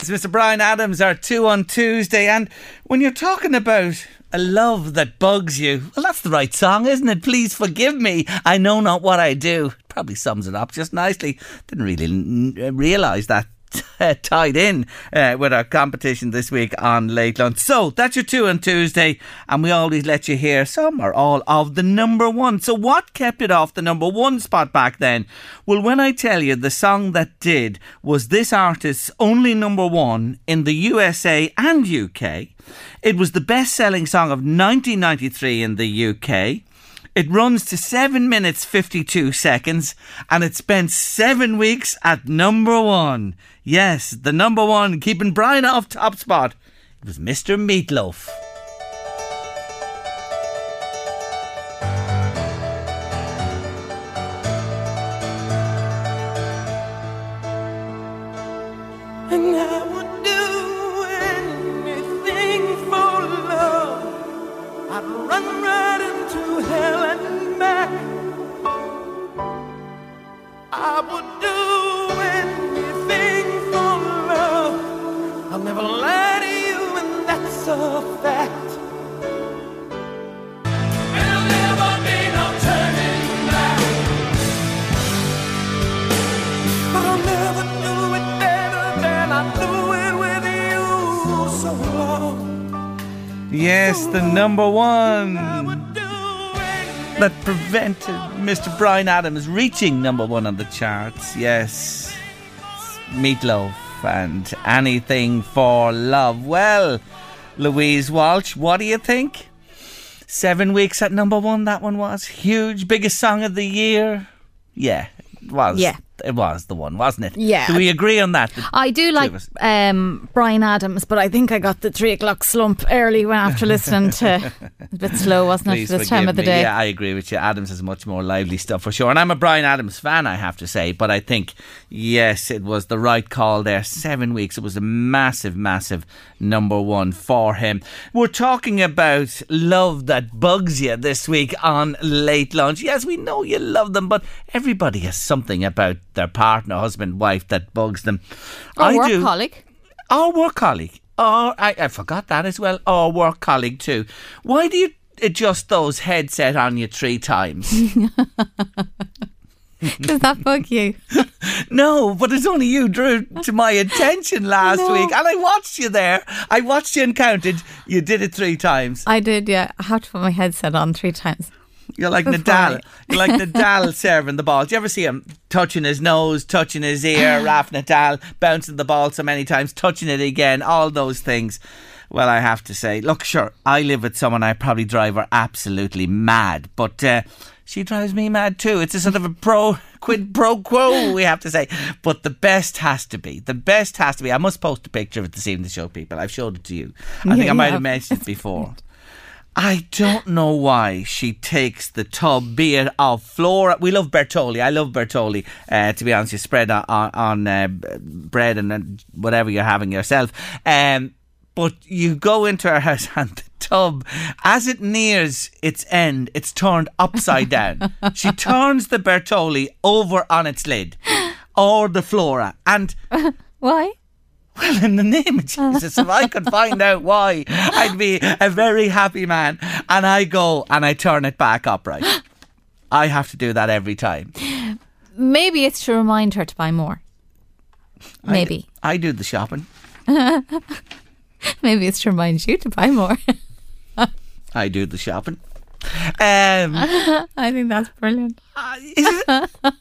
It's Mr. Bryan Adams, our two on Tuesday. And when you're talking about a love that bugs you, well, that's the right song, isn't it? Please forgive me. I know not what I do. Probably sums it up just nicely. Didn't really n- realise that uh, tied in uh, with our competition this week on Late Lunch. So that's your two on Tuesday, and we always let you hear some or all of the number one. So what kept it off the number one spot back then? Well, when I tell you the song that did was this artist's only number one in the USA and UK. It was the best selling song of 1993 in the UK. It runs to 7 minutes 52 seconds and it spent 7 weeks at number 1. Yes, the number 1 keeping Bryan off top spot. It was Mr. Meat Loaf. I would do anything for love. I'll never lie to you, and that's a fact. There'll never be no turning back. But I'll never do it better than I do it with you so long. Yes, the number 1 that prevented Mr. Bryan Adams reaching number 1 on the charts. Yes. Meat Loaf and anything for love. Well, Louise Walsh, what do you think? Seven weeks at number one, that one was huge. Biggest song of the year. Yeah, it was. Yeah. It was the one, wasn't it? Yeah. Do we agree on that? The I do like um, Bryan Adams, but I think I got the three o'clock slump early when after listening to. A bit slow, wasn't it, Please for this time of the me. day? Yeah, I agree with you. Adams is much more lively stuff for sure. And I'm a Bryan Adams fan, I have to say. But I think, yes, it was the right call there. Seven weeks. It was a massive, massive number one for him. We're talking about love that bugs you this week on Late Lunch. Yes, we know you love them, but everybody has something about their partner, husband, wife that bugs them. Or I work do. colleague. Or work colleague. Or I, I forgot that as well. Or work colleague too. Why do you adjust those headset on you three times? Does that bug you? no, but it's only you drew to my attention last No. week, and I watched you there. I watched you and counted. You did it three times. I did, yeah. I had to put my headset on three times. You're like Nadal. You're like Nadal serving the ball. Do you ever see him touching his nose, touching his ear, Raf Nadal, bouncing the ball so many times, touching it again, all those things? Well, I have to say, look, sure, I live with someone I probably drive her absolutely mad, but uh, she drives me mad too. It's a sort of a pro quid pro quo, we have to say. But the best has to be, the best has to be. I must post a picture of it this evening to show people. I've showed it to you. I Yeah, think I might have. have mentioned it before. I don't know why she takes the tub, be it of Flora. We love Bertolli. I love Bertolli. Uh, to be honest, you spread on, on, on uh, bread and uh, whatever you're having yourself. Um, but you go into her house and the tub, as it nears its end, it's turned upside down. she turns the Bertolli over on its lid, or the Flora, and. Why? Well, in the name of Jesus, if I could find out why, I'd be a very happy man. And I go and I turn it back upright. I have to do that every time. Maybe it's to remind her to buy more. Maybe. do, I do the shopping. Maybe it's to remind you to buy more. I do the shopping. Um, I think that's brilliant.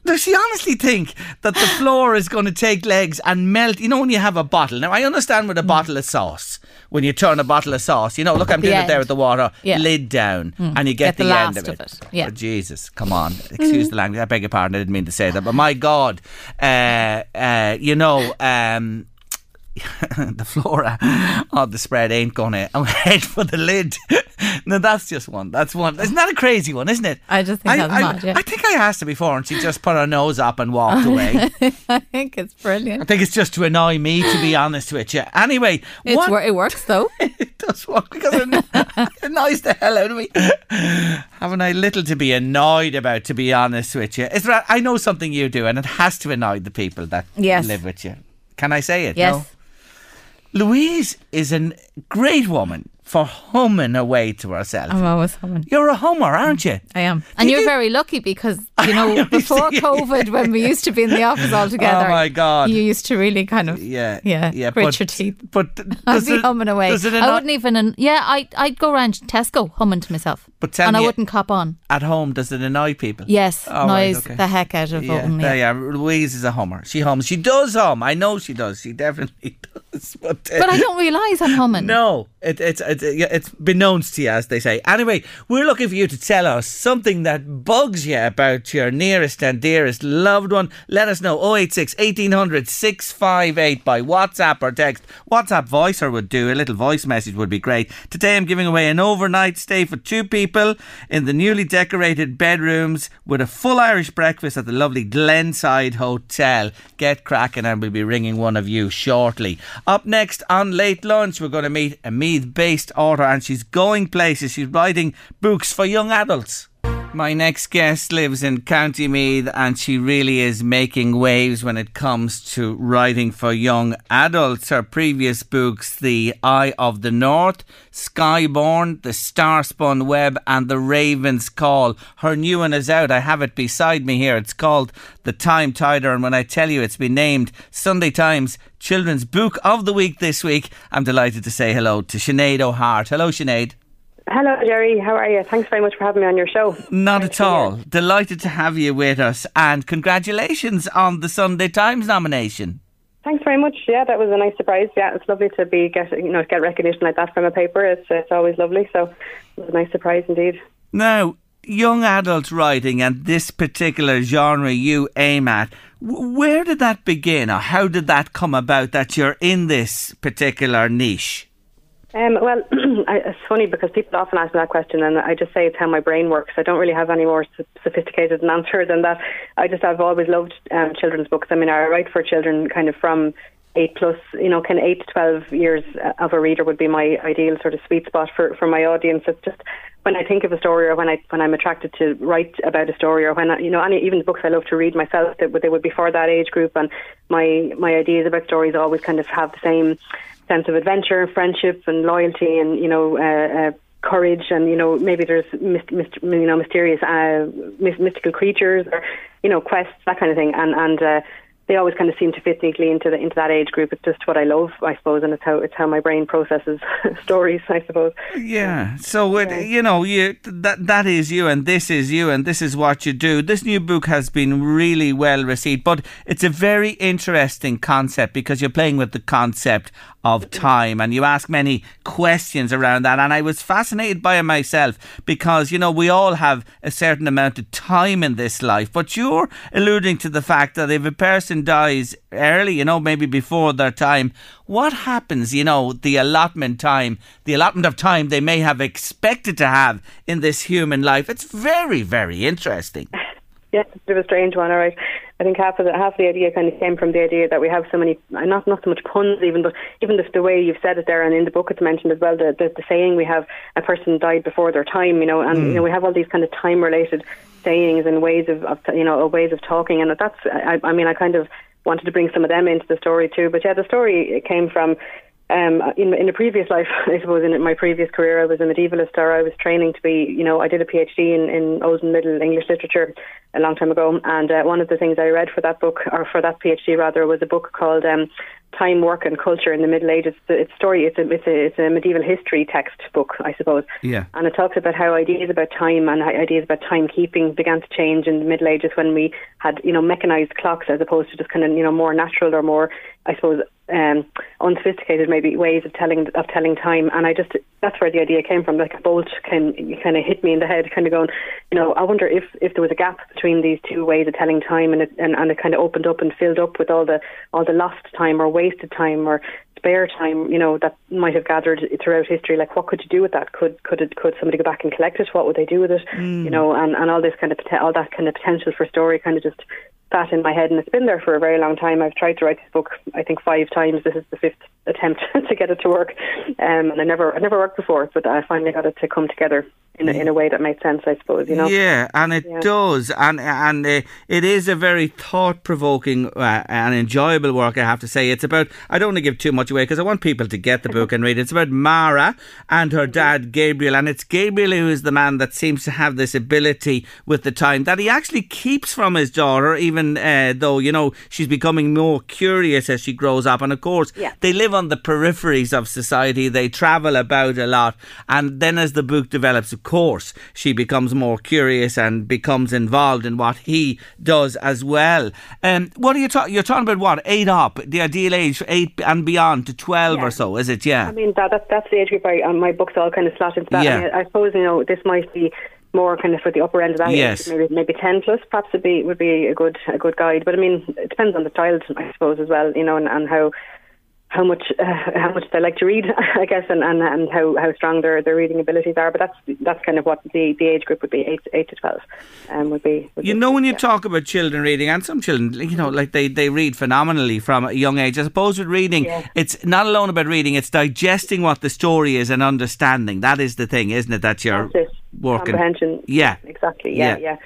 does she honestly think that the floor is going to take legs and melt? You know, when you have a bottle. Now, I understand with a bottle of sauce, when you turn a bottle of sauce, you know, look, I'm The doing it there with the water, Yeah. lid down, Mm. and you get, Get the the, end of it. of it, yeah. Oh, Jesus, come on. Excuse the language. I beg your pardon. I didn't mean to say that. But my God, uh, uh, you know, um, the flora of the spread ain't gonna I'm head for the lid. No, that's just one. That's one. Isn't that a crazy one, isn't it? I just think I, that's I, mad, yeah. I think I asked her before and she just put her nose up and walked away. I think it's brilliant. I think it's just to annoy me, to be honest with you. Anyway, It's it works though. it does work because it it annoys the hell out of me. Haven't I little to be annoyed about, to be honest with you? Is there, I know something you do, and it has to annoy the people that Yes. live with you. Can I say it? Yes. No? Louise is a great woman, for humming away to herself. I'm always humming. You're a hummer, aren't you? I am. And you're very lucky because, you know, before COVID, when we used to be in the office all together. Oh, my God. You used to really kind of, Yeah, yeah, yeah, grit but- your teeth. But I'd does be it- humming away. it I wouldn't even, yeah, I, I'd go around Tesco humming to myself. But tell and I wouldn't cop on. At home, does it annoy people? Yes, Oh, right, okay. the heck out of Yeah, there Yeah. Louise is a hummer. She hums. She does hum. I know she does. She definitely does. But, uh, But I don't realise I'm humming. No, it, it's it's it's to you, as they say. Anyway, we're looking for you to tell us something that bugs you about your nearest and dearest loved one. Let us know 086 1800 658 by WhatsApp or text. WhatsApp voicer would do. A little voice message would be great. Today I'm giving away an overnight stay for two people in the newly decorated bedrooms with a full Irish breakfast at the lovely Glenside Hotel. Get cracking and we'll be ringing one of you shortly. Up next on Late Lunch, we're going to meet a Meath based author and she's going places. She's writing books for young adults. My next guest lives in County Meath and she really is making waves when it comes to writing for young adults. Her previous books, The Eye of the North, Skyborn, The Star Spun Web, and The Raven's Call. Her new one is out. I have it beside me here. It's called The Time Tider. And when I tell you it's been named Sunday Times Children's Book of the Week this week, I'm delighted to say hello to Sinead O'Hart. Hello, Sinead. Hello, Jerry. How are you? Thanks very much for having me on your show. Not at all. Delighted to have you with us and congratulations on the Sunday Times nomination. Thanks very much. Yeah, that was a nice surprise. Yeah, it's lovely to be get you know get recognition like that from a paper. It's it's always lovely. So it was a nice surprise indeed. Now, young adult writing and this particular genre you aim at, where did that begin or how did that come about that you're in this particular niche? Um, well, it's funny because people often ask me that question, and I just say it's how my brain works. I don't really have any more sophisticated an answer than that. I just I've always loved um, children's books. I mean, I write for children kind of from eight plus, you know, kind of eight to twelve years uh, of a reader would be my ideal sort of sweet spot for, for my audience. It's just when I think of a story, or when I when I'm attracted to write about a story, or when I, you know, any even the books I love to read myself, that they would be for that age group, and my my ideas about stories always kind of have the same sense of adventure, and friendship, and loyalty, and you know. Uh, uh, courage and you know maybe there's myst- myst- you know mysterious uh, mys- mystical creatures or you know quests that kind of thing and and uh, they always kind of seem to fit neatly into the into that age group it's just what I love I suppose and it's how it's how my brain processes stories I suppose Yeah. So it, you know, you that that is you, and this is you, and this is what you do. This new book has been really well received, but it's a very interesting concept because you're playing with the concept of time, and you ask many questions around that. And I was fascinated by it myself because you know we all have a certain amount of time in this life, but you're alluding to the fact that if a person dies early, you know, maybe before their time, what happens, you know, the allotment time, the allotment of time they may have expected to have in this human life. It's very, very interesting. Yes, it's a bit of a strange one. All right, I think half of the half of the idea kind of came from the idea that we have so many, uh, not not so much puns even, but even just the way you've said it there, and in the book it's mentioned as well. The the, the saying we have a person died before their time, you know, and Mm. you know we have all these kind of time related sayings and ways of, of you know ways of talking, and that's I, I mean I kind of wanted to bring some of them into the story too. But yeah, the story came from um, in, in a previous life, I suppose, in my previous career, I was a medievalist or I was training to be, you know, I did a PhD in, in Old and Middle English literature a long time ago. And uh, one of the things I read for that book, or for that PhD rather, was a book called um, Time, Work and Culture in the Middle Ages. It's story, it's a, it's a, it's a medieval history textbook, I suppose. Yeah. And it talks about how ideas about time and ideas about timekeeping began to change in the Middle Ages when we had, you know, mechanized clocks as opposed to just kind of, you know, more natural or more, I suppose, um, unsophisticated maybe ways of telling of telling time. And I just that's where the idea came from. Like a bolt came, kind of hit me in the head, kind of going, you know, I wonder if if there was a gap between these two ways of telling time, and it and, and it kind of opened up and filled up with all the all the lost time or wasted time or spare time, you know, that might have gathered throughout history. Like, what could you do with that? Could could it, could somebody go back and collect it? What would they do with it? Mm. You know, and, and all this kind of all that kind of potential for story kind of just sat in my head, and it's been there for a very long time. I've tried to write this book, I think, five times. This is the fifth attempt to get it to work, um, and I never I never worked before, but I finally got it to come together in a, in a way that made sense, I suppose. You know. Yeah, and it Yeah. does, and and uh, it is a very thought provoking uh, and enjoyable work. I have to say, it's about. I don't want to give too much away because I want people to get the book and read. it. It's about Mara and her dad Gabriel, and it's Gabriel who is the man that seems to have this ability with the time that he actually keeps from his daughter, even uh, though you know she's becoming more curious as she grows up. And of course, Yeah. they live on the peripheries of society. They travel about a lot, and then as the book develops, of course, she becomes more curious and becomes involved in what he does as well. Um, what are you talking? You're talking about what eight up, the ideal age, eight and beyond to twelve or so, is it? Yeah. I mean, that, that that's the age group I, um, my books all kind of slot into that. Yeah. I, mean, I suppose you know this might be more kind of for the upper end of that Yes. age, maybe maybe ten plus. Perhaps would be would be a good a good guide. But I mean, it depends on the child, I suppose, as well. You know, and, and how how much uh, how much they like to read, I guess, and, and, and how, how strong their, their reading abilities are. But that's that's kind of what the, the age group would be eight eight to twelve, um, would be. Would You be- know, when you talk about children reading, and some children, you know, like they, they read phenomenally from a young age. I suppose with reading, it's not alone about reading, it's digesting what the story is and understanding. That is the thing, isn't it? That you're That's it. working. comprehension. Yeah. exactly. Yeah, Yeah. yeah.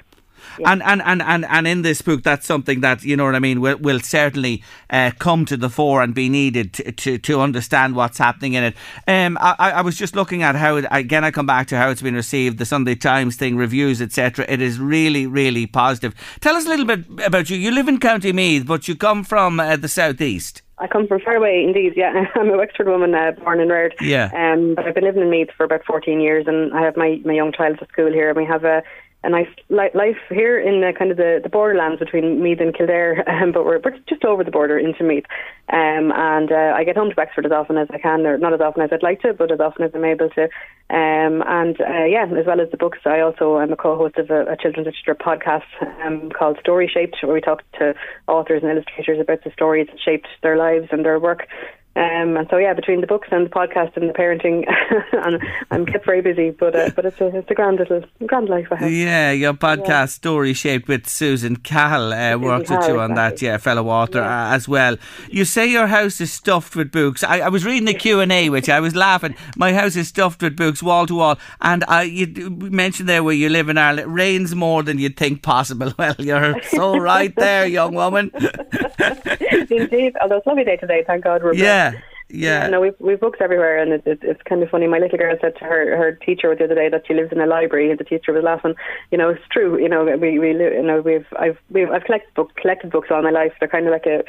And, and, and, and, and in this book, that's something that, you know what I mean, will, will certainly uh, come to the fore and be needed to, to, to understand what's happening in it. Um, I, I I was just looking at how, it, again, I come back to how it's been received, the Sunday Times thing, reviews, etc. It is really, really positive. Tell us a little bit about you. You live in County Meath, but you come from uh, the southeast. I come from Fairway, indeed. Yeah, I'm a Wexford woman, uh, born and reared. Yeah. Um, but I've been living in Meath for about 14 years, and I have my, my young child at school here, and we have a a nice li- life here in the kind of the, the borderlands between Meath and Kildare, um, but we're, we're just over the border into Meath. Um, and uh, I get home to Wexford as often as I can, or not as often as I'd like to, but as often as I'm able to. Um, and uh, yeah, as well as the books, I also am a co-host of a, a children's literature podcast um, called Story Shaped, where we talk to authors and illustrators about the stories that shaped their lives and their work. Um, and so yeah, between the books and the podcast and the parenting, and I'm kept very busy. But uh, but it's a it's a grand little grand life I have. Yeah, your podcast Yeah. story shaped with Susan Cahill uh, works with you on that, yeah, fellow author uh, as well. You say your house is stuffed with books. I, I was reading the Q and A, which I was laughing. My house is stuffed with books, wall to wall, and I you mentioned there where you live in Ireland, it rains more than you'd think possible. Well, you're so right there, young woman. Indeed, although it's a lovely day today, thank God we're Yeah, yeah. yeah. no, we've we've books everywhere, and it, it, it's kind of funny. My little girl said to her her teacher the other day that she lives in a library, and the teacher was laughing. You know, it's true. You know, we we you know we've I've we've I've collected book collected books all my life. They're kind of like a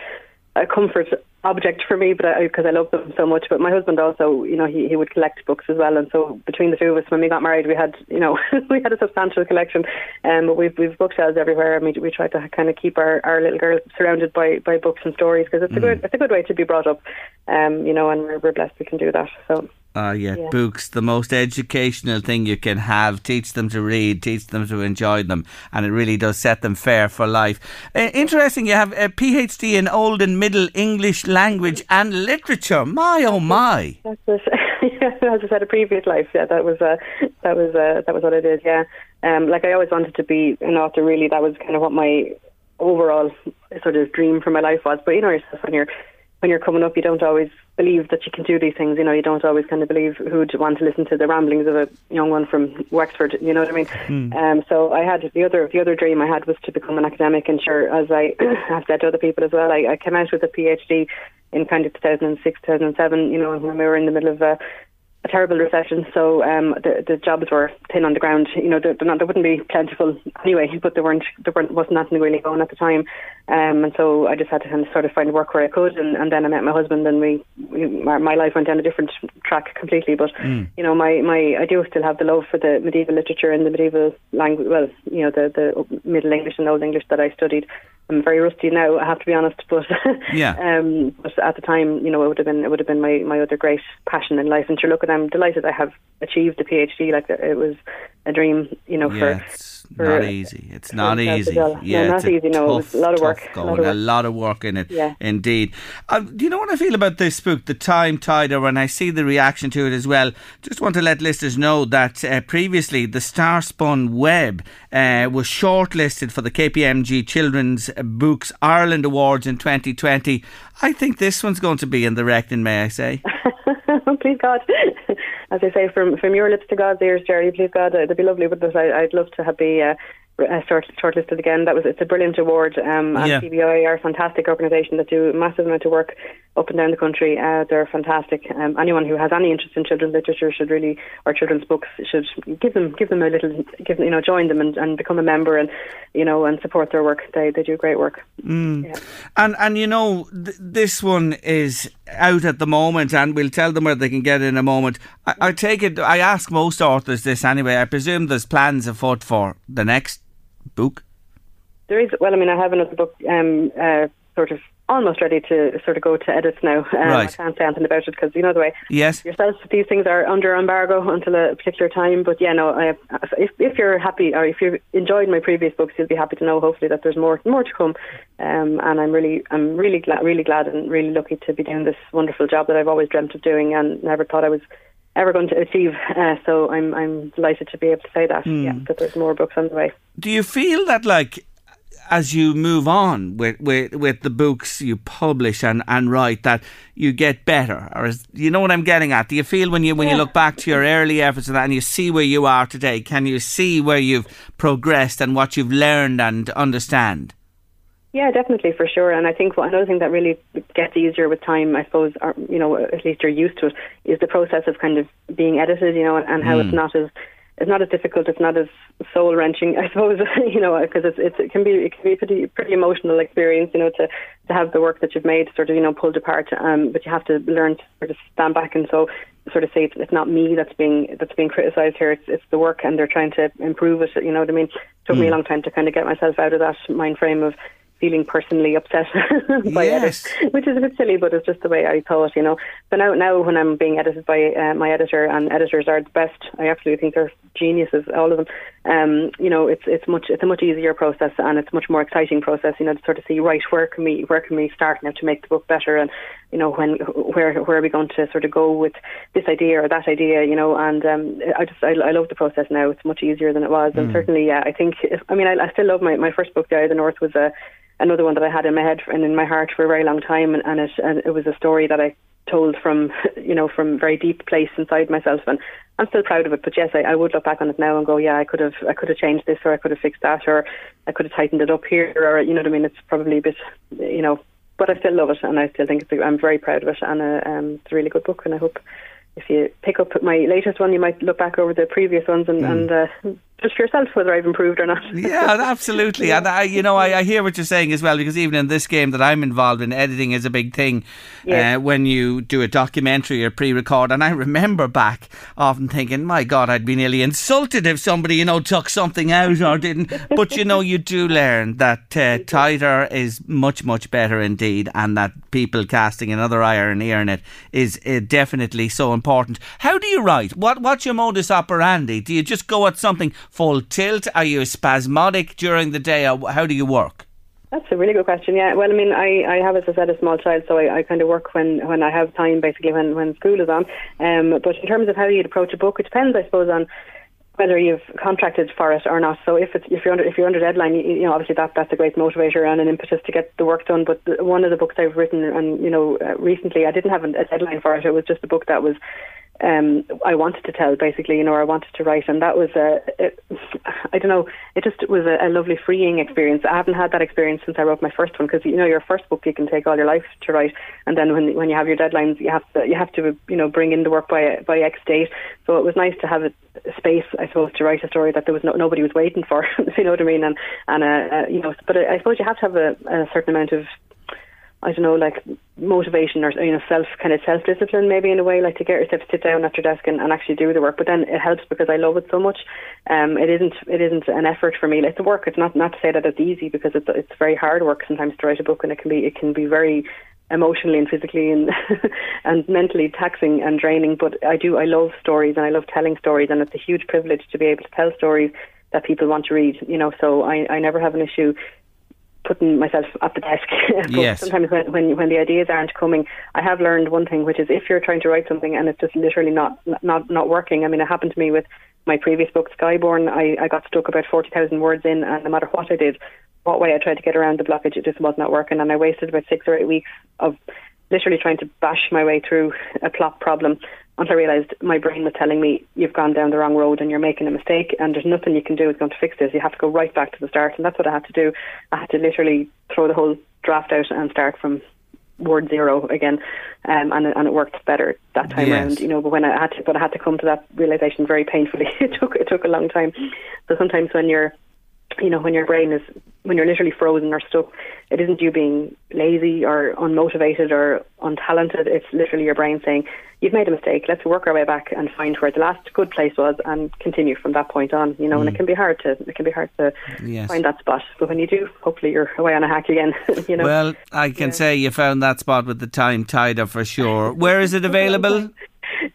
a comfort object for me, but because I, love them so much. But my husband also, you know, he he would collect books as well, and so between the two of us, when we got married, we had you know we had a substantial collection. Um, but we've we've bookshelves everywhere, and we we try to kind of keep our, our little girl surrounded by by books and stories because it's a good it's a good way to be brought up. Um, you know, and we're, we're blessed we can do that. So. Ah, yeah, Yeah. books, the most educational thing you can have. Teach them to read, teach them to enjoy them, and it really does set them fair for life. Uh, interesting, you have a PhD in Old and Middle English Language and Literature. My, oh my. That's it. As I said, a previous life. Yeah, that was uh, that was uh, that was what I did. Yeah, um, like I always wanted to be an author. Really, that was kind of what my overall sort of dream for my life was. But you know yourself when you're when you're coming up, you don't always believe that you can do these things. You know, you don't always kind of believe who'd want to listen to the ramblings of a young one from Wexford. You know what I mean? Um, so I had the other the other dream I had was to become an academic, and sure, as I have said to other people as well, I, I came out with a PhD in kind of 2006, 2007. You know, when we were in the middle of a, a terrible recession, so um, the the jobs were thin on the ground. You know, they're, they're not, they wouldn't be plentiful anyway, but there weren't there weren't wasn't nothing really going at the time, um, and so I just had to kind of sort of find work where I could, and, and then I met my husband, and we, we my, my life went down a different track completely. But you know, my, my I do still have the love for the medieval literature and the medieval language. Well, you know, the the Middle English and Old English that I studied. I'm very rusty now, I have to be honest, but Yeah. um, but at the time, you know, it would have been it would have been my, my other great passion in life. And sure, look, at I'm delighted I have achieved the PhD. Like it was a dream, you know, Yeah, for for- not easy. It's not easy. well. No, Yeah, not it's a easy, no, tough, a lot of work, a lot Going, of a work. lot of work in it. Yeah. Indeed. Uh, do you know what I feel about this book, The Time Tider, when I see the reaction to it as well? Just want to let listeners know that uh, previously the Star Spun Web uh, was shortlisted for the KPMG Children's Books Ireland Awards in 2020. I think this one's going to be in the reckoning, may I say? Please God. As I say, from from your lips to God's ears, Jerry, please God, it'd be lovely. But I, I'd love to have be uh, uh, short, shortlisted again. That was it's a brilliant award. Um, and Yeah. CBI are a fantastic organisation that do a massive amount of work up and down the country. Uh, they're fantastic. Um, anyone who has any interest in children's literature should really, or children's books, should give them give them a little, give you know, join them and, and become a member and you know and support their work. They they do great work. Mm. And and you know th- this one is out at the moment, and we'll tell them where they can get it in a moment. I, I take it. I ask most authors this anyway. I presume there's plans afoot for the next book. There is, well, I mean, I have another book um, uh, sort of almost ready to sort of go to edits now. Um, I can't say anything about it because, you know, the way Yes. yourself, these things are under embargo until a particular time. But yeah, no, I, if, if you're happy or if you enjoyed my previous books, you'll be happy to know hopefully that there's more more to come. Um, and I'm really, I'm really glad, really glad and really lucky to be doing this wonderful job that I've always dreamt of doing and never thought I was ever going to achieve. Uh, so I'm, I'm delighted to be able to say that, Hmm. yeah, that there's more books on the way. Do you feel that like as you move on with, with, with the books you publish and, and write that you get better or is, you know what I'm getting at do you feel when you when you look back to your early efforts and that and you see where you are today can you see where you've progressed and what you've learned and understand Yeah, definitely for sure. And I think what, another thing that really gets easier with time, I suppose, or, you know, at least you're used to it, is the process of kind of being edited, you know, and, and how Mm. it's not as it's not as difficult, it's not as soul wrenching, I suppose, you know, because it's, it's it can be it can be a pretty pretty emotional experience, you know, to to have the work that you've made sort of you know pulled apart, um, but you have to learn to sort of stand back and so sort of say it's, it's not me that's being that's being criticised here, it's it's the work, and they're trying to improve it. You know what I mean? It took me a Mm. long time to kind of get myself out of that mind frame of feeling personally upset by Yes. edit, which is a bit silly, but it's just the way I thought, you know. So now, now when I'm being edited by uh, my editor, and editors are the best, I absolutely think they're geniuses, all of them. Um, you know, it's it's much it's a much easier process, and it's a much more exciting process. You know, to sort of see right where can we where can we start now to make the book better, and you know when where where are we going to sort of go with this idea or that idea, you know. And um, I just I, I love the process now. It's much easier than it was, and Mm. certainly, yeah, I think if, I mean I, I still love my my first book, The Eye of the North, was a another one that I had in my head and in my heart for a very long time, and, and it and it was a story that I told from you know from very deep place inside myself, and I'm still proud of it. But yes, I, I would look back on it now and go, yeah, I could have I could have changed this, or I could have fixed that, or I could have tightened it up here, or you know what I mean. It's probably a bit, you know, but I still love it, and I still think it's a, I'm very proud of it, and uh, um, it's a really good book, and I hope. If you pick up my latest one, you might look back over the previous ones and, and uh, judge for yourself whether I've improved or not. Yeah, absolutely. And I, you know, I, I hear what you're saying as well because even in this game that I'm involved in, editing is a big thing. Yes. Uh, when you do a documentary or pre-record, and I remember back often thinking, "My God, I'd be nearly insulted if somebody, you know, took something out or didn't." But you know, you do learn that uh, tighter is much, much better indeed, and that people casting another eye or an ear in it is uh, definitely so important. How do you write? What What's your modus operandi? Do you just go at something full tilt? Are you spasmodic during the day? How do you work? That's a really good question. Yeah. Well, I mean, I, I have, as I said, a small child, so I, I kind of work when, when I have time, basically when, when school is on. Um, but in terms of how you'd approach a book, it depends, I suppose, on whether you've contracted for it or not. So if it's if you're under if you're under deadline, you, you know obviously that that's a great motivator and an impetus to get the work done. But one of the books I've written and you know uh, recently, I didn't have a deadline for it. It was just a book that was um, I wanted to tell, basically, you know, I wanted to write, and that was a, it, I don't know, it just was a, a lovely freeing experience. I haven't had that experience since I wrote my first one, because you know, your first book you can take all your life to write, and then when when you have your deadlines, you have to you have to you know bring in the work by by X date. So it was nice to have a space, I suppose, to write a story that there was no, nobody was waiting for. you know what I mean? And and uh, uh, you know, but I, I suppose you have to have a, a certain amount of I don't know, like motivation or you know, self kind of self discipline maybe in a way, like to get yourself to sit down at your desk and, and actually do the work. But then it helps because I love it so much. Um, it isn't it isn't an effort for me. It's a work. It's not not to say that it's easy because it's it's very hard work sometimes to write a book and it can be it can be very emotionally and physically and and mentally taxing and draining. But I do I love stories and I love telling stories and it's a huge privilege to be able to tell stories that people want to read. You know, so I I never have an issue putting myself at the desk. but Yes. sometimes when, when when the ideas aren't coming, I have learned one thing, which is if you're trying to write something and it's just literally not not not working. I mean, it happened to me with my previous book, Skyborn. I, I got stuck about forty thousand words in, and no matter what I did, what way I tried to get around the blockage, it just was not working, and I wasted about six or eight weeks of literally trying to bash my way through a plot problem until I realised my brain was telling me you've gone down the wrong road and you're making a mistake and there's nothing you can do is going to fix this. You have to go right back to the start and that's what I had to do. I had to literally throw the whole draft out and start from word zero again, um, and and it worked better that time Yes. around. You know, but when I had to, but I had to come to that realization very painfully. it took it took a long time. So sometimes when you're, you know, when your brain is when you're literally frozen or stuck, it isn't you being lazy or unmotivated or untalented. It's literally your brain saying, "You've made a mistake. Let's work our way back and find where the last good place was and continue from that point on." You know, and it can be hard to it can be hard to Yes. find that spot. But when you do, hopefully you're away on a hack again. you know. Well, I can say you found that spot with the time tider for sure. Where is it available?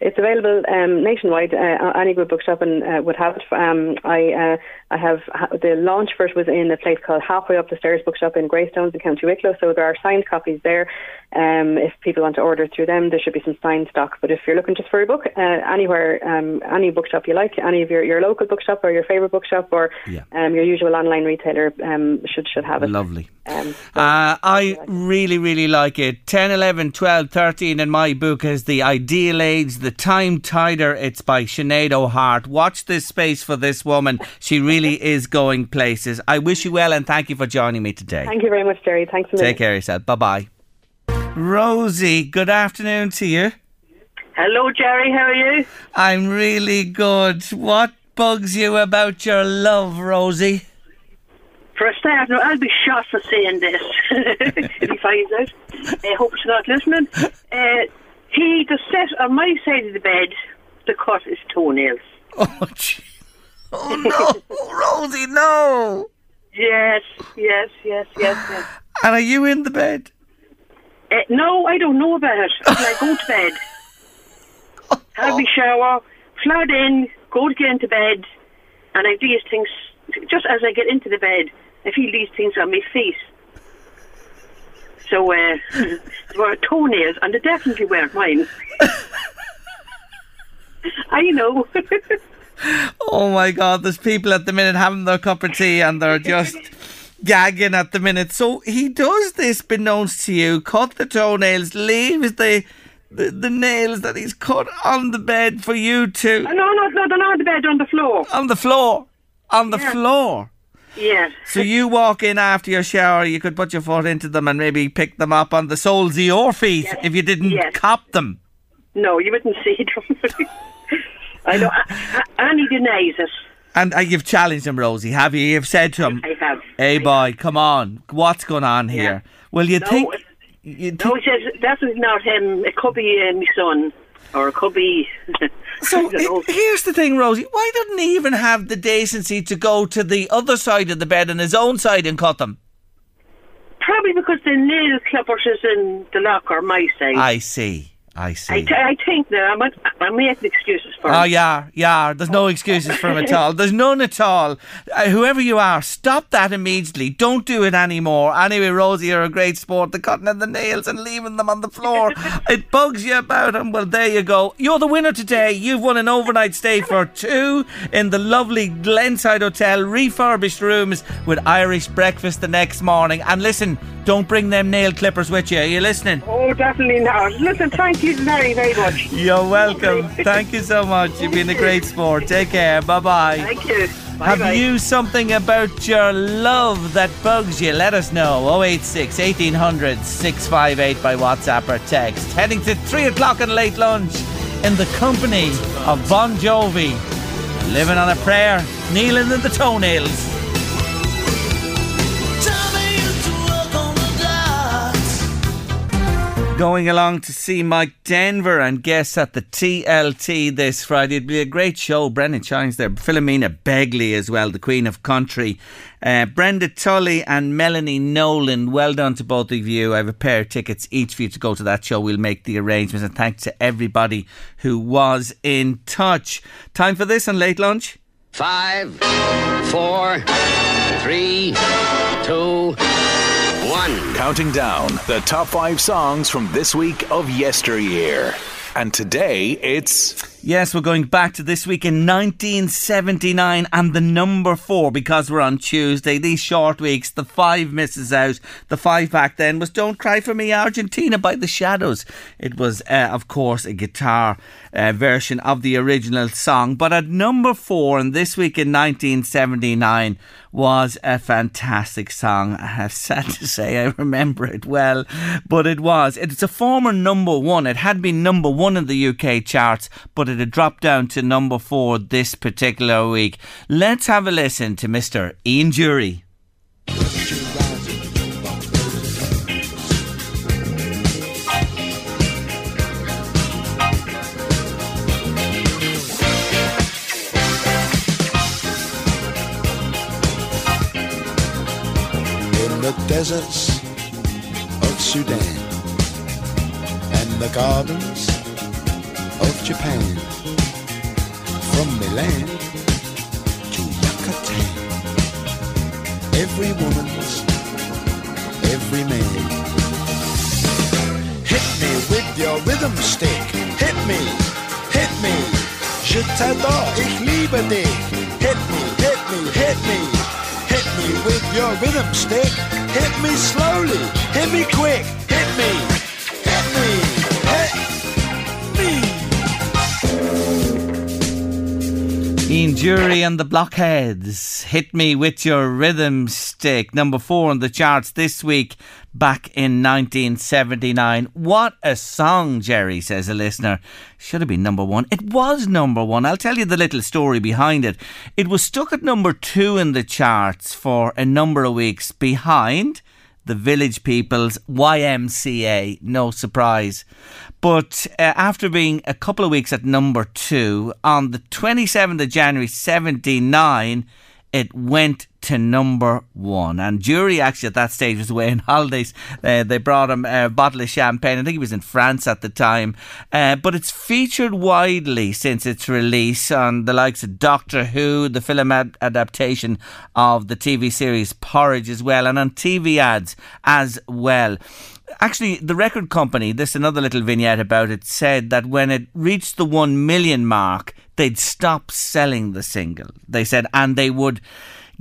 It's available um, nationwide. Uh, any good bookshop and uh, would have it. Um, I uh, I have the launch for it was in a place called Halfway Up the Stairs Bookshop in Greystones in County Wicklow. So there are signed copies there. Um, if people want to order through them, there should be some signed stock. But if you're looking just for a book, uh, anywhere, um, any bookshop you like, any of your, your local bookshop or your favourite bookshop or Yeah. um, your usual online retailer um, should should have it. Lovely. Um, Uh, I really, really like it. 10, 11, 12, 13 in my book is The Ideal Age, The Time Tider. It's by Sinead O'Hart. Watch this space for this woman. She really is going places. I wish you well and thank you for joining me today. Thank you very much, Jerry. Thanks a million. Take care of yourself. Bye bye. Rosie, good afternoon to you. Hello, Jerry. How are you? I'm really good. What bugs you about your love, Rosie? For a start, no, I'll be shot for saying this if he finds out. I hope he's not listening. Uh, he just sat on my side of the bed to cut his toenails. Oh, gee. oh no, Rosie, no. Yes, yes, yes, yes, yes. And are you in the bed? Uh, no, I don't know about it. Until I go to bed. Have my shower, flood in, go to get into bed, and I do these things, just as I get into the bed, I feel these things on my feet. So, uh, there were toenails, and they definitely weren't mine. I know. Oh my God, there's people at the minute having their cup of tea and they're just gagging at the minute. So he does this beknownst to you, cut the toenails, leaves the, the the nails that he's cut on the bed for you to. no, no, no, they're not on the bed, on the floor. On the floor. On the floor. Yeah. So you walk in after your shower, you could put your foot into them and maybe pick them up on the soles of your feet if you didn't Yes. cop them. No, you wouldn't see them. I know. Annie denies it. And uh, you've challenged him, Rosie, have you? You've said to him, I have. Hey boy, come on. What's going on here? Well, you No, think. No, he says that's not him. It could be uh, my son, or it could be. So here's the thing, Rosie. Why didn't he even have the decency to go to the other side of the bed on his own side and cut them? Probably because the nail clippers is in the locker, my side. Eh? I see. I see. I, t- I think that I'm, I'm making excuses for Oh, him. yeah, yeah. There's no excuses for him at all. There's none at all. Uh, whoever you are, stop that immediately. Don't do it anymore. Anyway, Rosie, you're a great sport. The cutting of the nails and leaving them on the floor. it bugs you about him. Well, there you go. You're the winner today. You've won an overnight stay for two in the lovely Glenside Hotel, refurbished rooms with Irish breakfast the next morning. And listen, don't bring them nail clippers with you. Are you listening? Oh, definitely not. Listen, thank you very, very much. You're welcome. Thank you so much. You've been a great sport. Take care. Bye bye. Thank you. Have Bye-bye. you something about your love that bugs you? Let us know. 086 1800 658 by WhatsApp or text. Heading to 3 o'clock and late lunch in the company of Bon Jovi. Living on a prayer, kneeling in the toenails. Going along to see Mike Denver and guests at the TLT this Friday. It'll be a great show. Brendan Shine's there, Philomena Begley as well, the Queen of Country. Uh, Brenda Tully and Melanie Nolan. Well done to both of you. I have a pair of tickets each for you to go to that show. We'll make the arrangements and thanks to everybody who was in touch. Time for this on late lunch. Five, four, three, two, one. Counting down the top five songs from this week of yesteryear. And today it's Yes, we're going back to this week in 1979 and the number four because we're on Tuesday. These short weeks, the five misses out. The five back then was Don't Cry For Me Argentina by The Shadows. It was, uh, of course, a guitar uh, version of the original song. But at number four, and this week in 1979, was a fantastic song. I have sad to say I remember it well, but it was. It's a former number one. It had been number one in the UK charts, but it had dropped down to number four this particular week. Let's have a listen to Mr. Ian Dury. in the deserts of Sudan and the gardens of Japan, from Milan to Yucatan. Every woman's, every man. Hit me with your rhythm stick. Hit me, hit me. Je t'adore, ich liebe dich. Hit me, hit me, hit me. Hit me with your rhythm stick. Hit me slowly. Hit me quick. Hit me. Ian Dury and the Blockheads. Hit me with your rhythm stick. Number four on the charts this week, back in 1979. What a song, Jerry, says a listener. Should have been number one. It was number one. I'll tell you the little story behind it. It was stuck at number two in the charts for a number of weeks behind the Village People's YMCA. No surprise. But uh, after being a couple of weeks at number two, on the 27th of January 79, it went to number one. And Dury actually at that stage was away on holidays. Uh, they brought him a bottle of champagne. I think he was in France at the time. Uh, but it's featured widely since its release on the likes of Doctor Who, the film ad- adaptation of the TV series Porridge as well, and on TV ads as well. Actually, the record company, this another little vignette about it, said that when it reached the 1 million mark, they'd stop selling the single. They said, and they would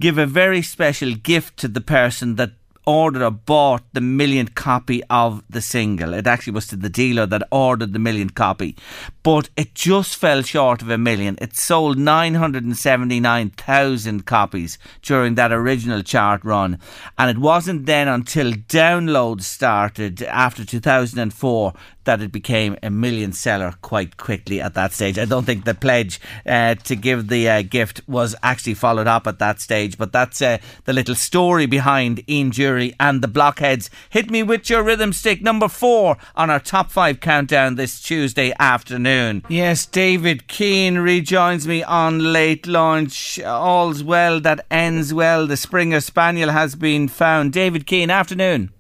give a very special gift to the person that ordered or bought the millionth copy of the single. It actually was to the dealer that ordered the millionth copy. But it just fell short of a million. It sold 979,000 copies during that original chart run. And it wasn't then until downloads started after 2004 that it became a million seller quite quickly at that stage. I don't think the pledge uh, to give the uh, gift was actually followed up at that stage, but that's uh, the little story behind Ian Dury and the Blockheads. Hit me with your rhythm stick, number four on our top five countdown this Tuesday afternoon. Yes, David Keane rejoins me on late lunch. All's well that ends well. The Springer Spaniel has been found. David Keane, afternoon.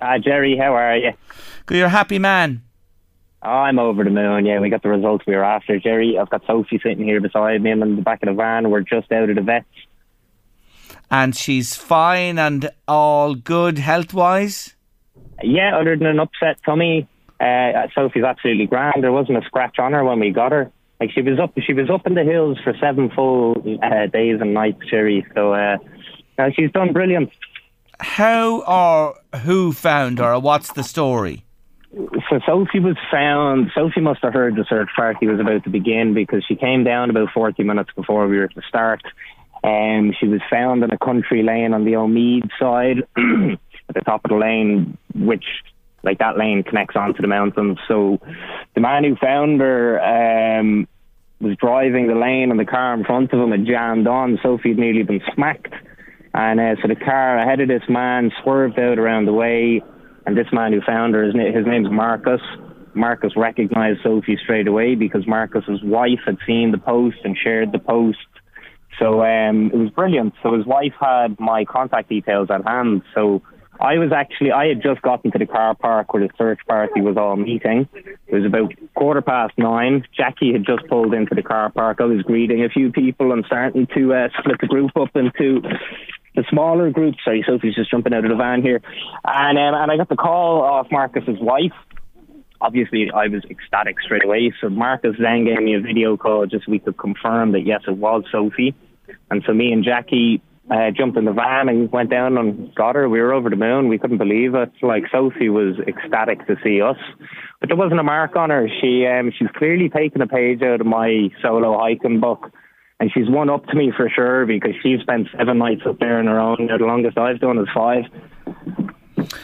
Ah, Jerry, how are you? You're a happy man. I'm over the moon. Yeah, we got the results we were after, Jerry. I've got Sophie sitting here beside me. I'm in the back of the van. We're just out of the vet. And she's fine and all good health wise? Yeah, other than an upset tummy, uh, Sophie's absolutely grand. There wasn't a scratch on her when we got her. Like she was up, she was up in the hills for seven full uh, days and nights, Jerry. So uh, uh, she's done brilliant. How or who found her? Or what's the story? So Sophie was found. Sophie must have heard the search party was about to begin because she came down about forty minutes before we were to start. Um, she was found in a country lane on the Omeath side, at the top of the lane, which like that lane connects onto the mountains. So the man who found her um, was driving the lane, and the car in front of him had jammed on. Sophie had nearly been smacked, and uh, so the car ahead of this man swerved out around the way. And this man who found her, his, na- his name's Marcus. Marcus recognised Sophie straight away because Marcus's wife had seen the post and shared the post. So um, it was brilliant. So his wife had my contact details at hand. So I was actually, I had just gotten to the car park where the search party was all meeting. It was about quarter past nine. Jackie had just pulled into the car park. I was greeting a few people and starting to uh, split the group up into the smaller group. Sorry, Sophie's just jumping out of the van here. And, um, and I got the call off Marcus's wife. obviously I was ecstatic straight away. So Marcus then gave me a video call just so we could confirm that yes, it was Sophie. And so me and Jackie uh, jumped in the van and went down and got her. We were over the moon. We couldn't believe it. Like Sophie was ecstatic to see us, but there wasn't a mark on her. She um, she's clearly taken a page out of my solo hiking book. And she's one up to me for sure because she's spent seven nights up there on her own. The longest I've done is five.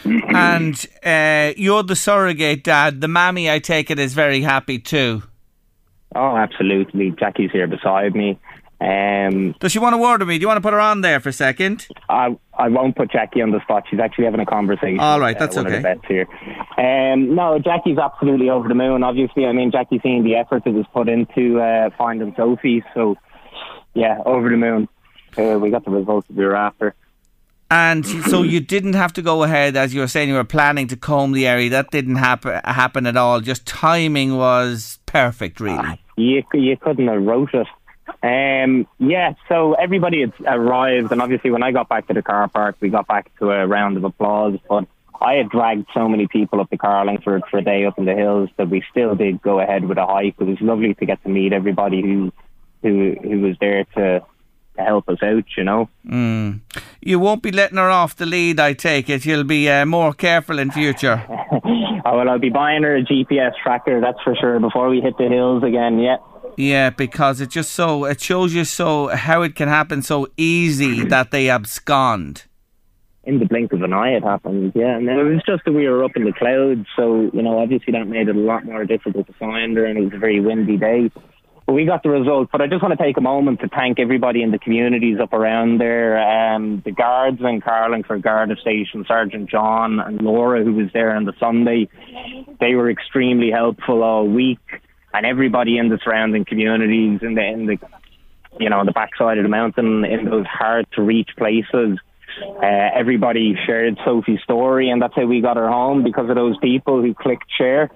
and uh, you're the surrogate dad. The mammy, I take it, is very happy too. Oh, absolutely. Jackie's here beside me. Um, Does she want to word with me? Do you want to put her on there for a second? I I won't put Jackie on the spot. She's actually having a conversation. All right, that's one okay. Of the vets here. Um, no, Jackie's absolutely over the moon. Obviously, I mean Jackie's seen the effort that was put into uh, finding Sophie. So, yeah, over the moon. Uh, we got the results that we were after. And so you didn't have to go ahead, as you were saying, you were planning to comb the area. That didn't happen happen at all. Just timing was perfect, really. You you couldn't have wrote it. Um, yeah, so everybody had arrived, and obviously when I got back to the car park, we got back to a round of applause. But I had dragged so many people up to Carlingford for a day up in the hills that we still did go ahead with a hike. It was lovely to get to meet everybody who who who was there to to help us out, you know. Mm. You won't be letting her off the lead, I take it. You'll be uh, more careful in future. oh well, I'll be buying her a GPS tracker, that's for sure, before we hit the hills again. Yeah. Yeah, because it just so it shows you so how it can happen so easy that they abscond. In the blink of an eye, it happened. Yeah, and it was just that we were up in the clouds, so you know, obviously that made it a lot more difficult to find her, and it was a very windy day. We got the result. But I just want to take a moment to thank everybody in the communities up around there. Um, the guards in Carlingford Garda Station, Sergeant John and Laura, who was there on the Sunday, they were extremely helpful all week. And everybody in the surrounding communities, in the in the you know the backside of the mountain, in those hard to reach places, uh, everybody shared Sophie's story, and that's how we got her home because of those people who clicked share.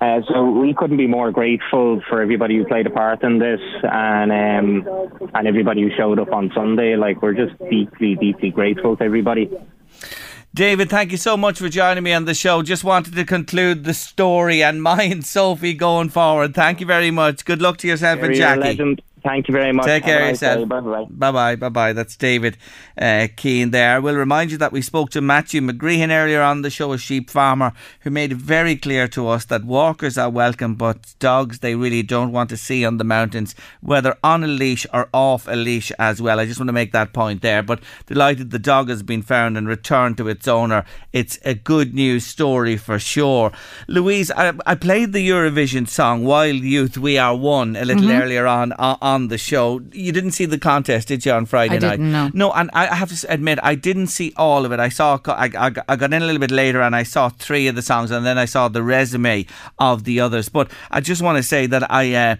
Uh, so we couldn't be more grateful for everybody who played a part in this, and um, and everybody who showed up on Sunday. Like we're just deeply, deeply grateful to everybody. David, thank you so much for joining me on the show. Just wanted to conclude the story and mine, Sophie, going forward. Thank you very much. Good luck to yourself and You're a Jackie. Legend. Thank you very much. Take care of nice yourself. Bye-bye. Bye bye. Bye bye. That's David uh, Keane there. We'll remind you that we spoke to Matthew McGreehan earlier on the show, a sheep farmer, who made it very clear to us that walkers are welcome, but dogs they really don't want to see on the mountains, whether on a leash or off a leash as well. I just want to make that point there. But delighted the dog has been found and returned to its owner. It's a good news story for sure. Louise, I, I played the Eurovision song Wild Youth We Are One a little Mhm. earlier on, on on the show. You didn't see the contest, did you, on Friday I night? no. No, and I have to admit, I didn't see all of it. I saw, I, I, I got in a little bit later and I saw three of the songs and then I saw the resume of the others. But I just want to say that I, uh,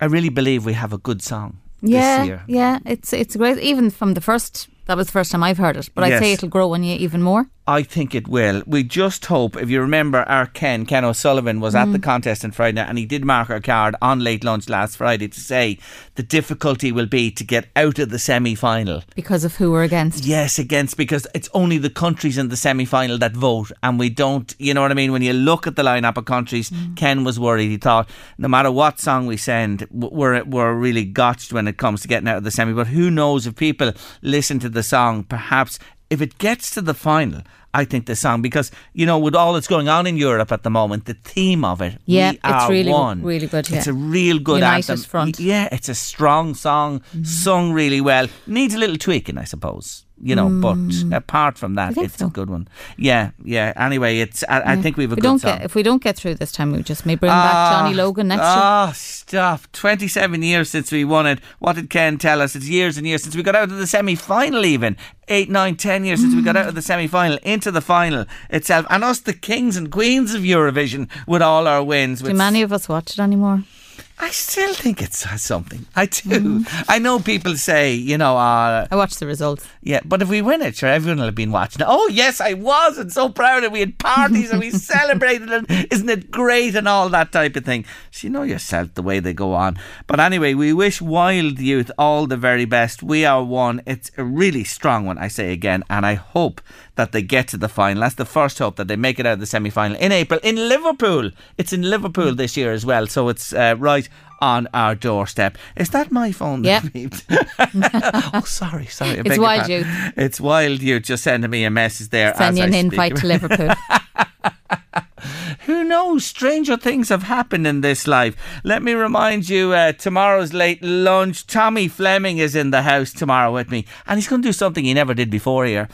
I really believe we have a good song Yeah, this year. yeah, it's it's great. Even from the first, that was the first time I've heard it. But I'd say it'll grow on you even more. I think it will. We just hope, if you remember, our Ken, Ken O'Sullivan, was at Mm. the contest on Friday night and he did mark our card on late lunch last Friday to say the difficulty will be to get out of the semi final. because of who we're against. Yes, against because it's only the countries in the semi final that vote, and we don't. You know what I mean? When you look at the lineup of countries, Ken was worried. He thought no matter what song we send, we're we're really gotched when it comes to getting out of the semi. But who knows if people listen to the song? Perhaps if it gets to the final. I think the song because you know with all that's going on in Europe at the moment, the theme of it, Yeah, it's really- one. really good, It's a real good anthem. front. Mm-hmm. Yeah, it's a strong song, sung really well. Needs a little tweaking, I suppose. You know, but apart from that, Mm. it's a good one. Yeah, yeah. Anyway, it's. I, I think we have a we good don't song. Get, if we don't get through this time, we just may bring back Johnny Logan next year. Ah, stop. 27 years since we won it. What did Ken tell us? It's years and years since we got out of the semi final, even. Eight, nine, ten years since we got out of the semi final into the final itself. And us, the kings and queens of Eurovision, with all our wins. Do many of us watch it anymore? I still think it's something. I do. I know people say, you know, uh, I watched the results. yeah, but if we win it, sure, everyone will have been watching. Oh, yes, I was, and so proud, and we had parties, and we celebrated, and isn't it great, and all that type of thing. So you know yourself the way they go on. But anyway, we wish Wild Youth all the very best. We are one. It's a really strong one, I say again, and I hope that they get to the final. That's the first hope that they make it out of the semi final in April in Liverpool. It's in Liverpool this year as well, so it's uh, right on our doorstep. Is that my phone? that Yeah. beeped? oh, sorry, sorry. It's Wild. Youth. It's Wild Youth just sending me a message there. Send as you I an speak. invite to Liverpool. Who knows? Stranger things have happened in this life. Let me remind you uh, tomorrow's late lunch. Tommy Fleming is in the house tomorrow with me, and he's going to do something he never did before here.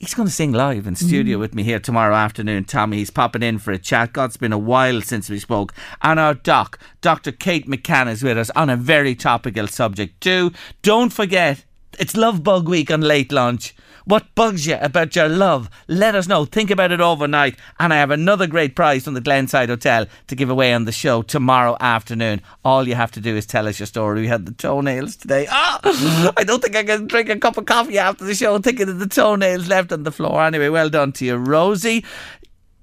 He's going to sing live in studio mm-hmm. with me here tomorrow afternoon. Tommy, he's popping in for a chat. God, it's been a while since we spoke. And our doc, Dr. Kate McCann, is with us on a very topical subject too. Don't forget, it's Love Bug Week on Late Lunch. What bugs you about your love? Let us know. Think about it overnight. And I have another great prize from the Glenside Hotel to give away on the show tomorrow afternoon. All you have to do is tell us your story. We had the toenails today. Ah, I don't think I can drink a cup of coffee after the show thinking of the toenails left on the floor. Anyway, well done to you, Rosie.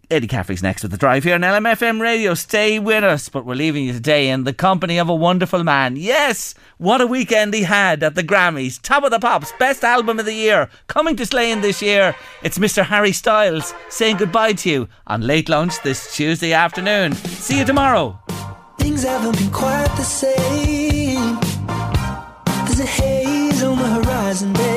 Eddie Caffrey's next with the drive here on LMFM radio. Stay with us, but we're leaving you today in the company of a wonderful man. Yes, what a weekend he had at the Grammys. Top of the Pops, best album of the year. Coming to Slane this year, it's Mr. Harry Styles saying goodbye to you on late lunch this Tuesday afternoon. See you tomorrow. Things haven't been quite the same. There's a haze on the horizon, babe.